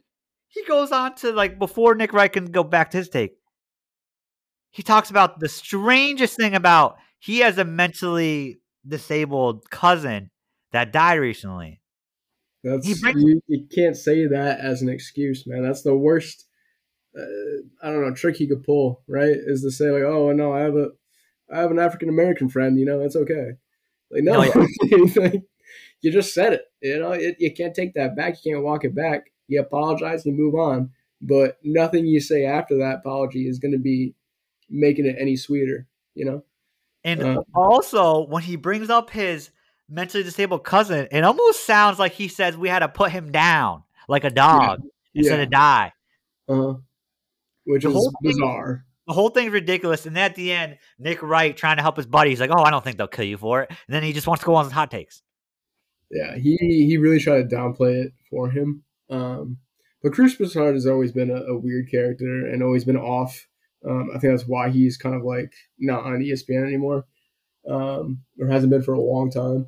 he goes on to like before Nick Wright can go back to his take. He talks about the strangest thing about he has a mentally disabled cousin that died recently. That's He brings- you, you can't say that as an excuse, man. That's the worst. Uh, I don't know trick he could pull, right? Is to say like, oh no, I have a, I have an African American friend. You know, it's okay. Like no, No, [laughs] Like, you just said it. You know, it, you can't take that back. You can't walk it back. You apologize, and move on. But nothing you say after that apology is going to be making it any sweeter. You know. And Uh, also, when he brings up his mentally disabled cousin, it almost sounds like he says we had to put him down like a dog instead Yeah. of die. Uh, which The is whole thing- bizarre. The whole thing's ridiculous. And then at the end, Nick Wright trying to help his buddy, he's like, "Oh, I don't think they'll kill you for it." And then he just wants to go on his hot takes. Yeah, he he really tried to downplay it for him. Um, but Chris Broussard has always been a, a weird character and always been off. Um, I think that's why he's kind of like not on ESPN anymore, um, or hasn't been for a long time.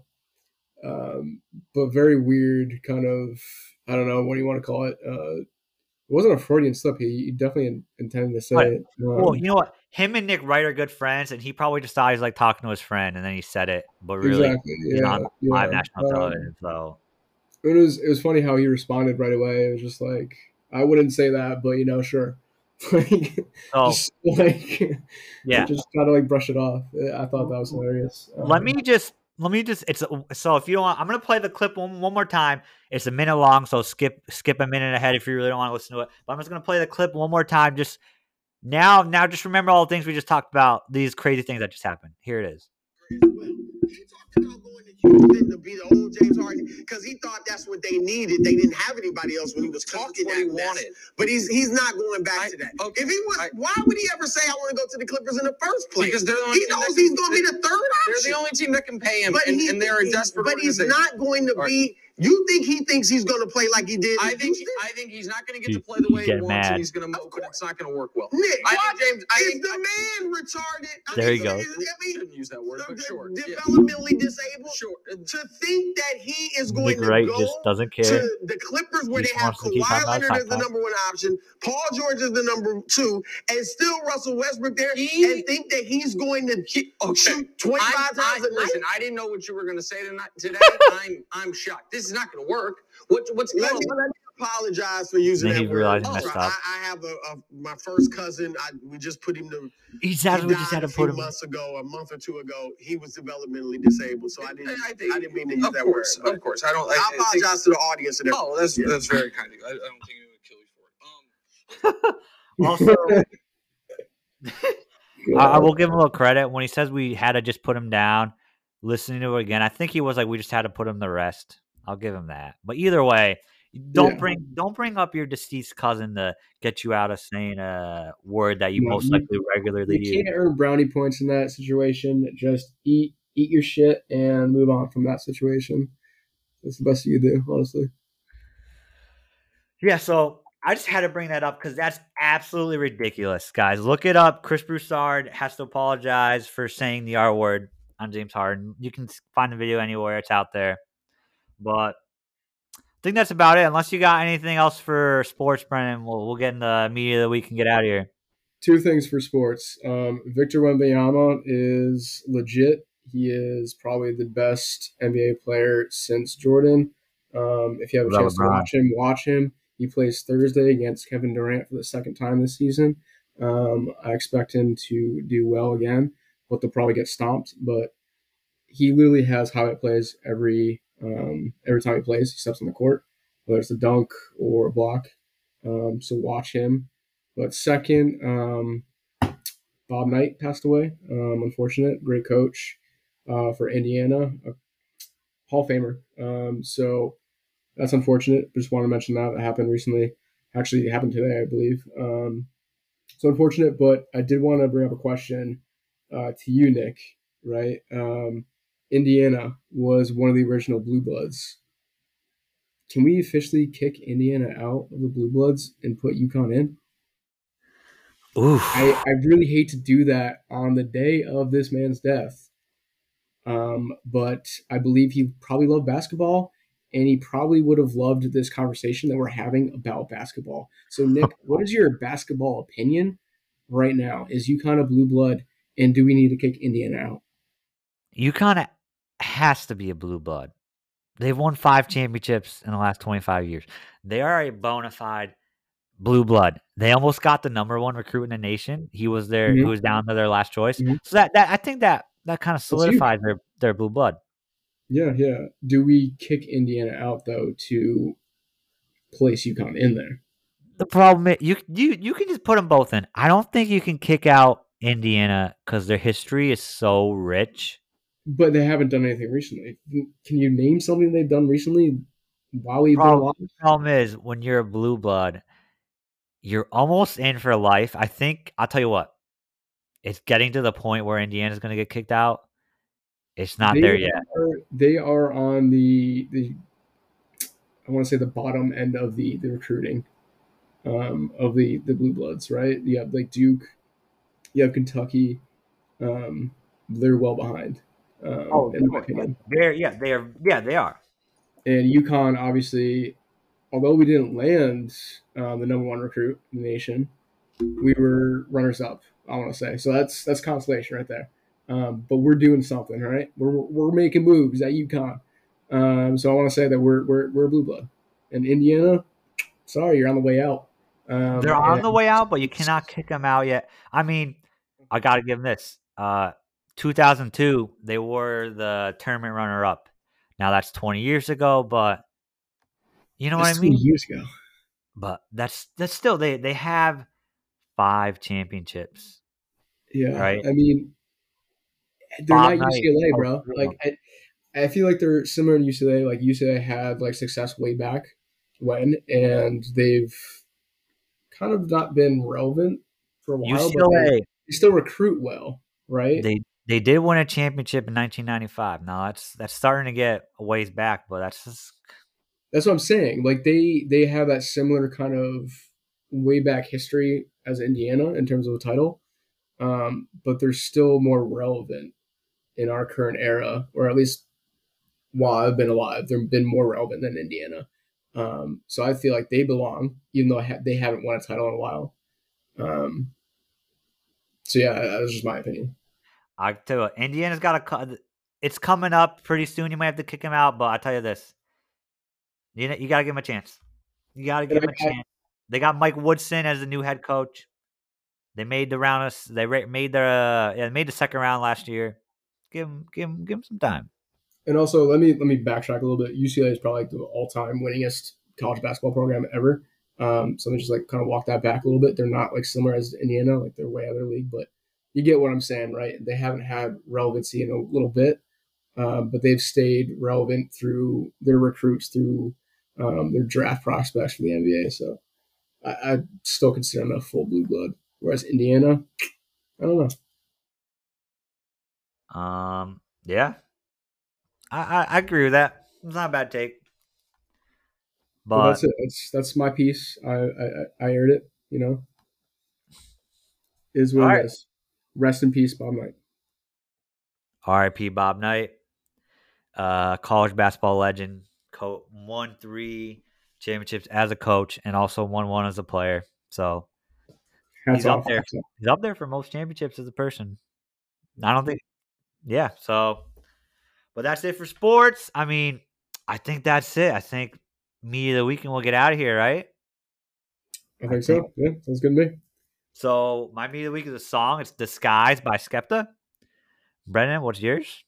Um, but very weird, kind of. I don't know what do you want to call it. Uh, it wasn't a Freudian slip. He, he definitely intended to say Right. it. Um, well, you know what? Him and Nick Wright are good friends, and he probably just thought he was like talking to his friend, and then he said it. But really, exactly. he's Yeah, on yeah. live national Um, television. So it was it was funny how he responded right away. It was just like I wouldn't say that, but you know, sure. [laughs] like, so just like [laughs] yeah. just kind of like brush it off. I thought that was hilarious. Let Um, me just let me just it's so if you don't want I'm gonna play the clip one, one more time. It's a minute long, so skip skip a minute ahead if you really don't want to listen to it. But I'm just gonna play the clip one more time. Just now now just remember all the things we just talked about, these crazy things that just happened. Here it is. He talked about going to be the old James Harden because he thought that's what they needed. They didn't have anybody else when he was talking that he mess. wanted. But he's he's not going back I- to that. okay, if he was, I- why would he ever say I want to go to the Clippers in the first place? Because they're the only he knows he's going to be the third option. They're the only team that can pay him, but and, he, and they're a desperate But he's not going to be. You think he thinks he's going to play like he did? I think Houston? I think he's not going to get He- to play the way he wants, mad. and he's going to move, but it's not going to work well. Nick, I what think James. I is think the man retarded? I There mean, you go. I I mean, shouldn't use that word, but de- sure. Yeah. developmentally disabled. Sure. To think that he is going Nick to Wright go just doesn't care. to the Clippers where He they have wants to keep talking Kawhi Leonard his as the number one option, Paul George is the number two, and still Russell Westbrook there, He- and think that he's going to He- okay. Oh, shoot 25 I'm- times I, a night? listen, I didn't know what you were going to say tonight. Today, [laughs] I'm I'm shocked. This is not going to work. What what's going Let me, on? let me apologize for using Then that he word. Oh, messed up. I, I have a, a my first cousin. I, we just put him to. He He said we just had to a few put him. months ago, a month or two ago. He was developmentally disabled, so I didn't. I think- I didn't mean to use that course, word. of course. I don't. but I, I, I think- apologize to the audience. And Oh, that's Yeah. that's very kind of you. I, I don't think anyone would kill you for it. Um, [laughs] Also, I, I will give him a little credit when he says we had to just put him down. Listening to it again, I think he was like, we just had to put him to rest. I'll give him that. But either way, don't Yeah. bring don't bring up your deceased cousin to get you out of saying a word that you No, most you- likely regularly you use. can't earn brownie points in that situation. Just eat eat your shit and move on from that situation. That's the best you do, honestly. Yeah, so I just had to bring that up because that's absolutely ridiculous, guys. Look it up. Chris Broussard has to apologize for saying the R word on James Harden. You can find the video anywhere; it's out there. But I think that's about it. Unless you got anything else for sports, Brennan, we'll we'll get in the media that we can get out of here. Two things for sports. Um, Victor Wembanyama is legit. He is probably the best NBA player since Jordan. Um, if you have a chance to watch him, watch him. He plays Thursday against Kevin Durant for the second time this season. Um, I expect him to do well again, but they'll probably get stomped. But he literally has highlight plays every um, every time he plays. He steps on the court, whether it's a dunk or a block. Um, so watch him. But second, um, Bob Knight passed away. Um, unfortunate, great coach uh, for Indiana, Hall of Famer. Um, so that's unfortunate. Just want to mention that that happened recently. Actually, happened today, I believe. Um, so unfortunate, but I did want to bring up a question uh, to you, Nick. Right? Indiana was one of the original Blue Bloods. Can we officially kick Indiana out of the Blue Bloods and put UConn in? Oof. I, I really hate to do that on the day of this man's death. Um, but I believe he probably loved basketball and he probably would have loved this conversation that we're having about basketball. So, Nick, [laughs] what is your basketball opinion right now? Is UConn a blue blood and do we need to kick Indiana out? UConn has to be a blue blood. They've won five championships in the last 25 years. They are a bona fide blue blood. They almost got the number one recruit in the nation. He was there. Mhm. He was down to their last choice. Mhm. So that, that I think that that kind of huge. solidifies their their blue blood. Yeah, yeah. Do we kick Indiana out though to place UConn in there? The problem is you you you can just put them both in. I don't think you can kick out Indiana because their history is so rich. But they haven't done anything recently. Can you name something they've done recently while we've been Problem- alive? problem is when you're a blue blood, you're almost in for life. I think I'll tell you what, it's getting to the point where Indiana's going to get kicked out. It's not They there yet. Are, they are on the the I want to say the bottom end of the the recruiting um, of the the blue bloods, right? You have like Duke, you have Kentucky. Um, they're well behind. Um, in my opinion. They're, yeah, they are. Yeah, they are. And UConn, obviously, although we didn't land um, the number one recruit in the nation, we were runners up. I want to say so. That's that's consolation right there. Um, but we're doing something, right? We're we're making moves at UConn. Um, so I want to say that we're we're we're blue blood. And Indiana, sorry, you're on the way out. Um, They're on and- the way out, but you cannot kick them out yet. I mean, I got to give them this. Uh, 2002, they were the tournament runner up. Now that's 20 years ago, but you know what That's I 20 mean. Years ago. But that's that's still they they have five championships. Yeah, Right. I mean, they're Bob not Knight. UCLA, bro. Like, I, I feel like they're similar to UCLA. Like UCLA had like success way back when, and they've kind of not been relevant for a while. But they, UCLA they still recruit well, right? they they did win a championship in 1995. Now that's that's starting to get a ways back, but that's just That's what I'm saying. Like they they have that similar kind of way back history as Indiana in terms of a title, um, but they're still more relevant in our current era, or at least while I've been alive, they've been more relevant than Indiana. Um, so I feel like they belong, even though ha- they haven't won a title in a while. Um, so yeah, that was just my opinion. I tell you, Indiana's got a. It's coming up pretty soon. You might have to kick him out, but I tell you this, you know, you gotta give him a chance. You gotta give him a chance. They got Mike Woodson as the new head coach. They made the round. Of, they made the uh, yeah, they made the second round last year. Give him, give him, give him some time. And also, let me let me backtrack a little bit. UCLA is probably like the all-time winningest college basketball program ever. Um, so let me just like kind of walk that back a little bit. They're not like similar as Indiana, like they're way out of their league, but you get what I'm saying, right? They haven't had relevancy in a little bit, um, but they've stayed relevant through their recruits, through um, their draft prospects for the NBA. So I, I still consider them a full blue blood. Whereas Indiana, I don't know. Um, yeah, I, I, I agree with that. It's not a bad take. But But that's it. That's that's my piece. I I, I aired it. You know, is what All it right. is. Rest in peace, Bob Knight. R.I.P. Bob Knight, uh, college basketball legend, co- won three championships as a coach and also won one as a player. So Hats He's up there. he's up there for most championships as a person. I don't think, yeah. So, but that's it for sports. I mean, I think that's it. I think me of the weekend will get out of here, right? I think so. Yeah, sounds good to me. So my media week is a song. It's "Disguise" by Skepta. Brennan, what's yours?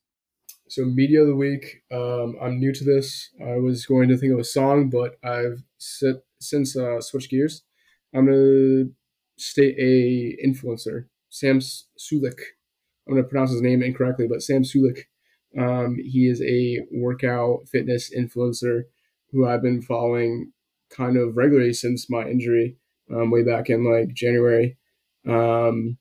So media of the week. Um, I'm new to this. I was going to think of a song, but I've sit, since uh, switched gears. I'm gonna state a influencer, Sam Sulek. I'm gonna pronounce his name incorrectly, but Sam Sulek. Um, he is a workout fitness influencer who I've been following kind of regularly since my injury, um, way back in like January. Um,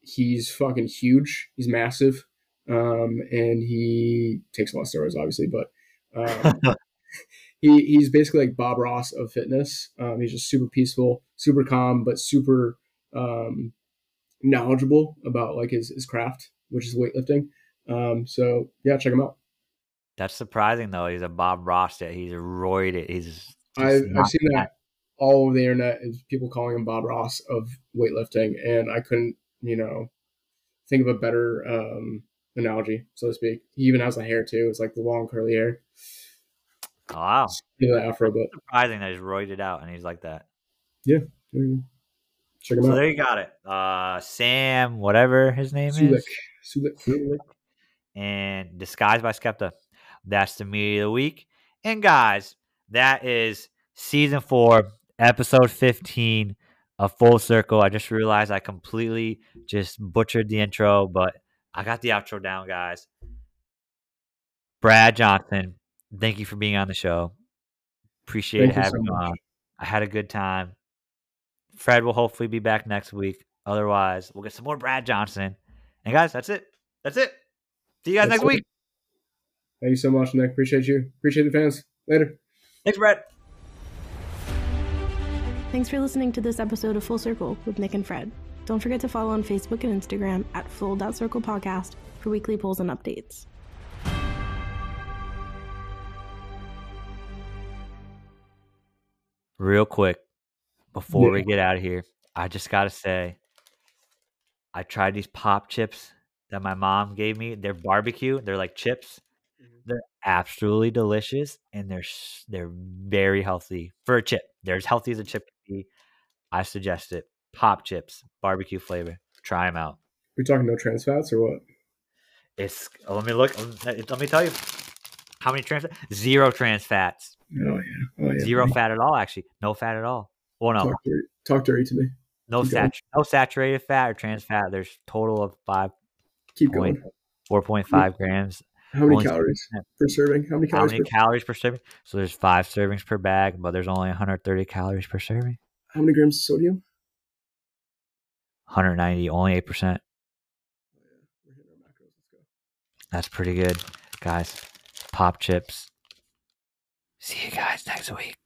he's fucking huge. He's massive. Um, and he takes a lot of steroids, obviously, but um, [laughs] he, he's basically like Bob Ross of fitness. Um, he's just super peaceful, super calm, but super um, knowledgeable about like his, his craft, which is weightlifting. Um, so yeah, check him out. That's surprising though. He's a Bob Ross that he's roided. He's, he's I've, I've seen that all over the internet is people calling him Bob Ross of weightlifting, and I couldn't, you know, think of a better um, analogy, so to speak. He even has the hair too. It's like the long curly hair. Oh, wow. Give the afro, but Surprising that he's roided out and he's like that. Yeah, check him So out. there you got it. Uh, Sam, whatever his name Sulek. is. Sulek. and Disguised by Skepta. That's the media of the week. And guys, that is season four, episode 15 of Full Circle. I just realized I completely just butchered the intro, but I got the outro down, guys. Brad Johnson, thank you for being on the show. Appreciate Thank so having you much. on. I had a good time. Fred will hopefully be back next week. Otherwise, we'll get some more Brad Johnson. And guys, that's it. That's it. See you guys That's next it. week. Thank you so much, Nick. Appreciate you. Appreciate the fans. Later. Thanks, Brad. Thanks for listening to this episode of Full Circle with Nick and Fred. Don't forget to follow on Facebook and Instagram at full.circle podcast for weekly polls and updates. Real quick, before we get out of here, I just got to say, I tried these pop chips that my mom gave me. They're barbecue. They're like chips. Mhm. They're absolutely delicious, and they're they're very healthy for a chip. They're as healthy as a chip be. I suggest it. Pop chips, barbecue flavor. Try them out. We talking no trans fats or what? It's oh, let me look. Let me tell you how many trans zero trans fats, Oh yeah. Oh yeah. zero fat at all. Actually, no fat at all. Well, no, Talk dirty, talk dirty to me. no sat no saturated fat or trans fat. There's total of five Keep going. four point five grams. How many calories 6%. per serving? How many How calories many per calories per serving? So there's five servings per bag, but there's only 130 calories per serving. How many grams of sodium? 190, only eight percent. Oh, We're hitting our macros. Let's go. That's pretty good, guys. Pop chips. See you guys next week.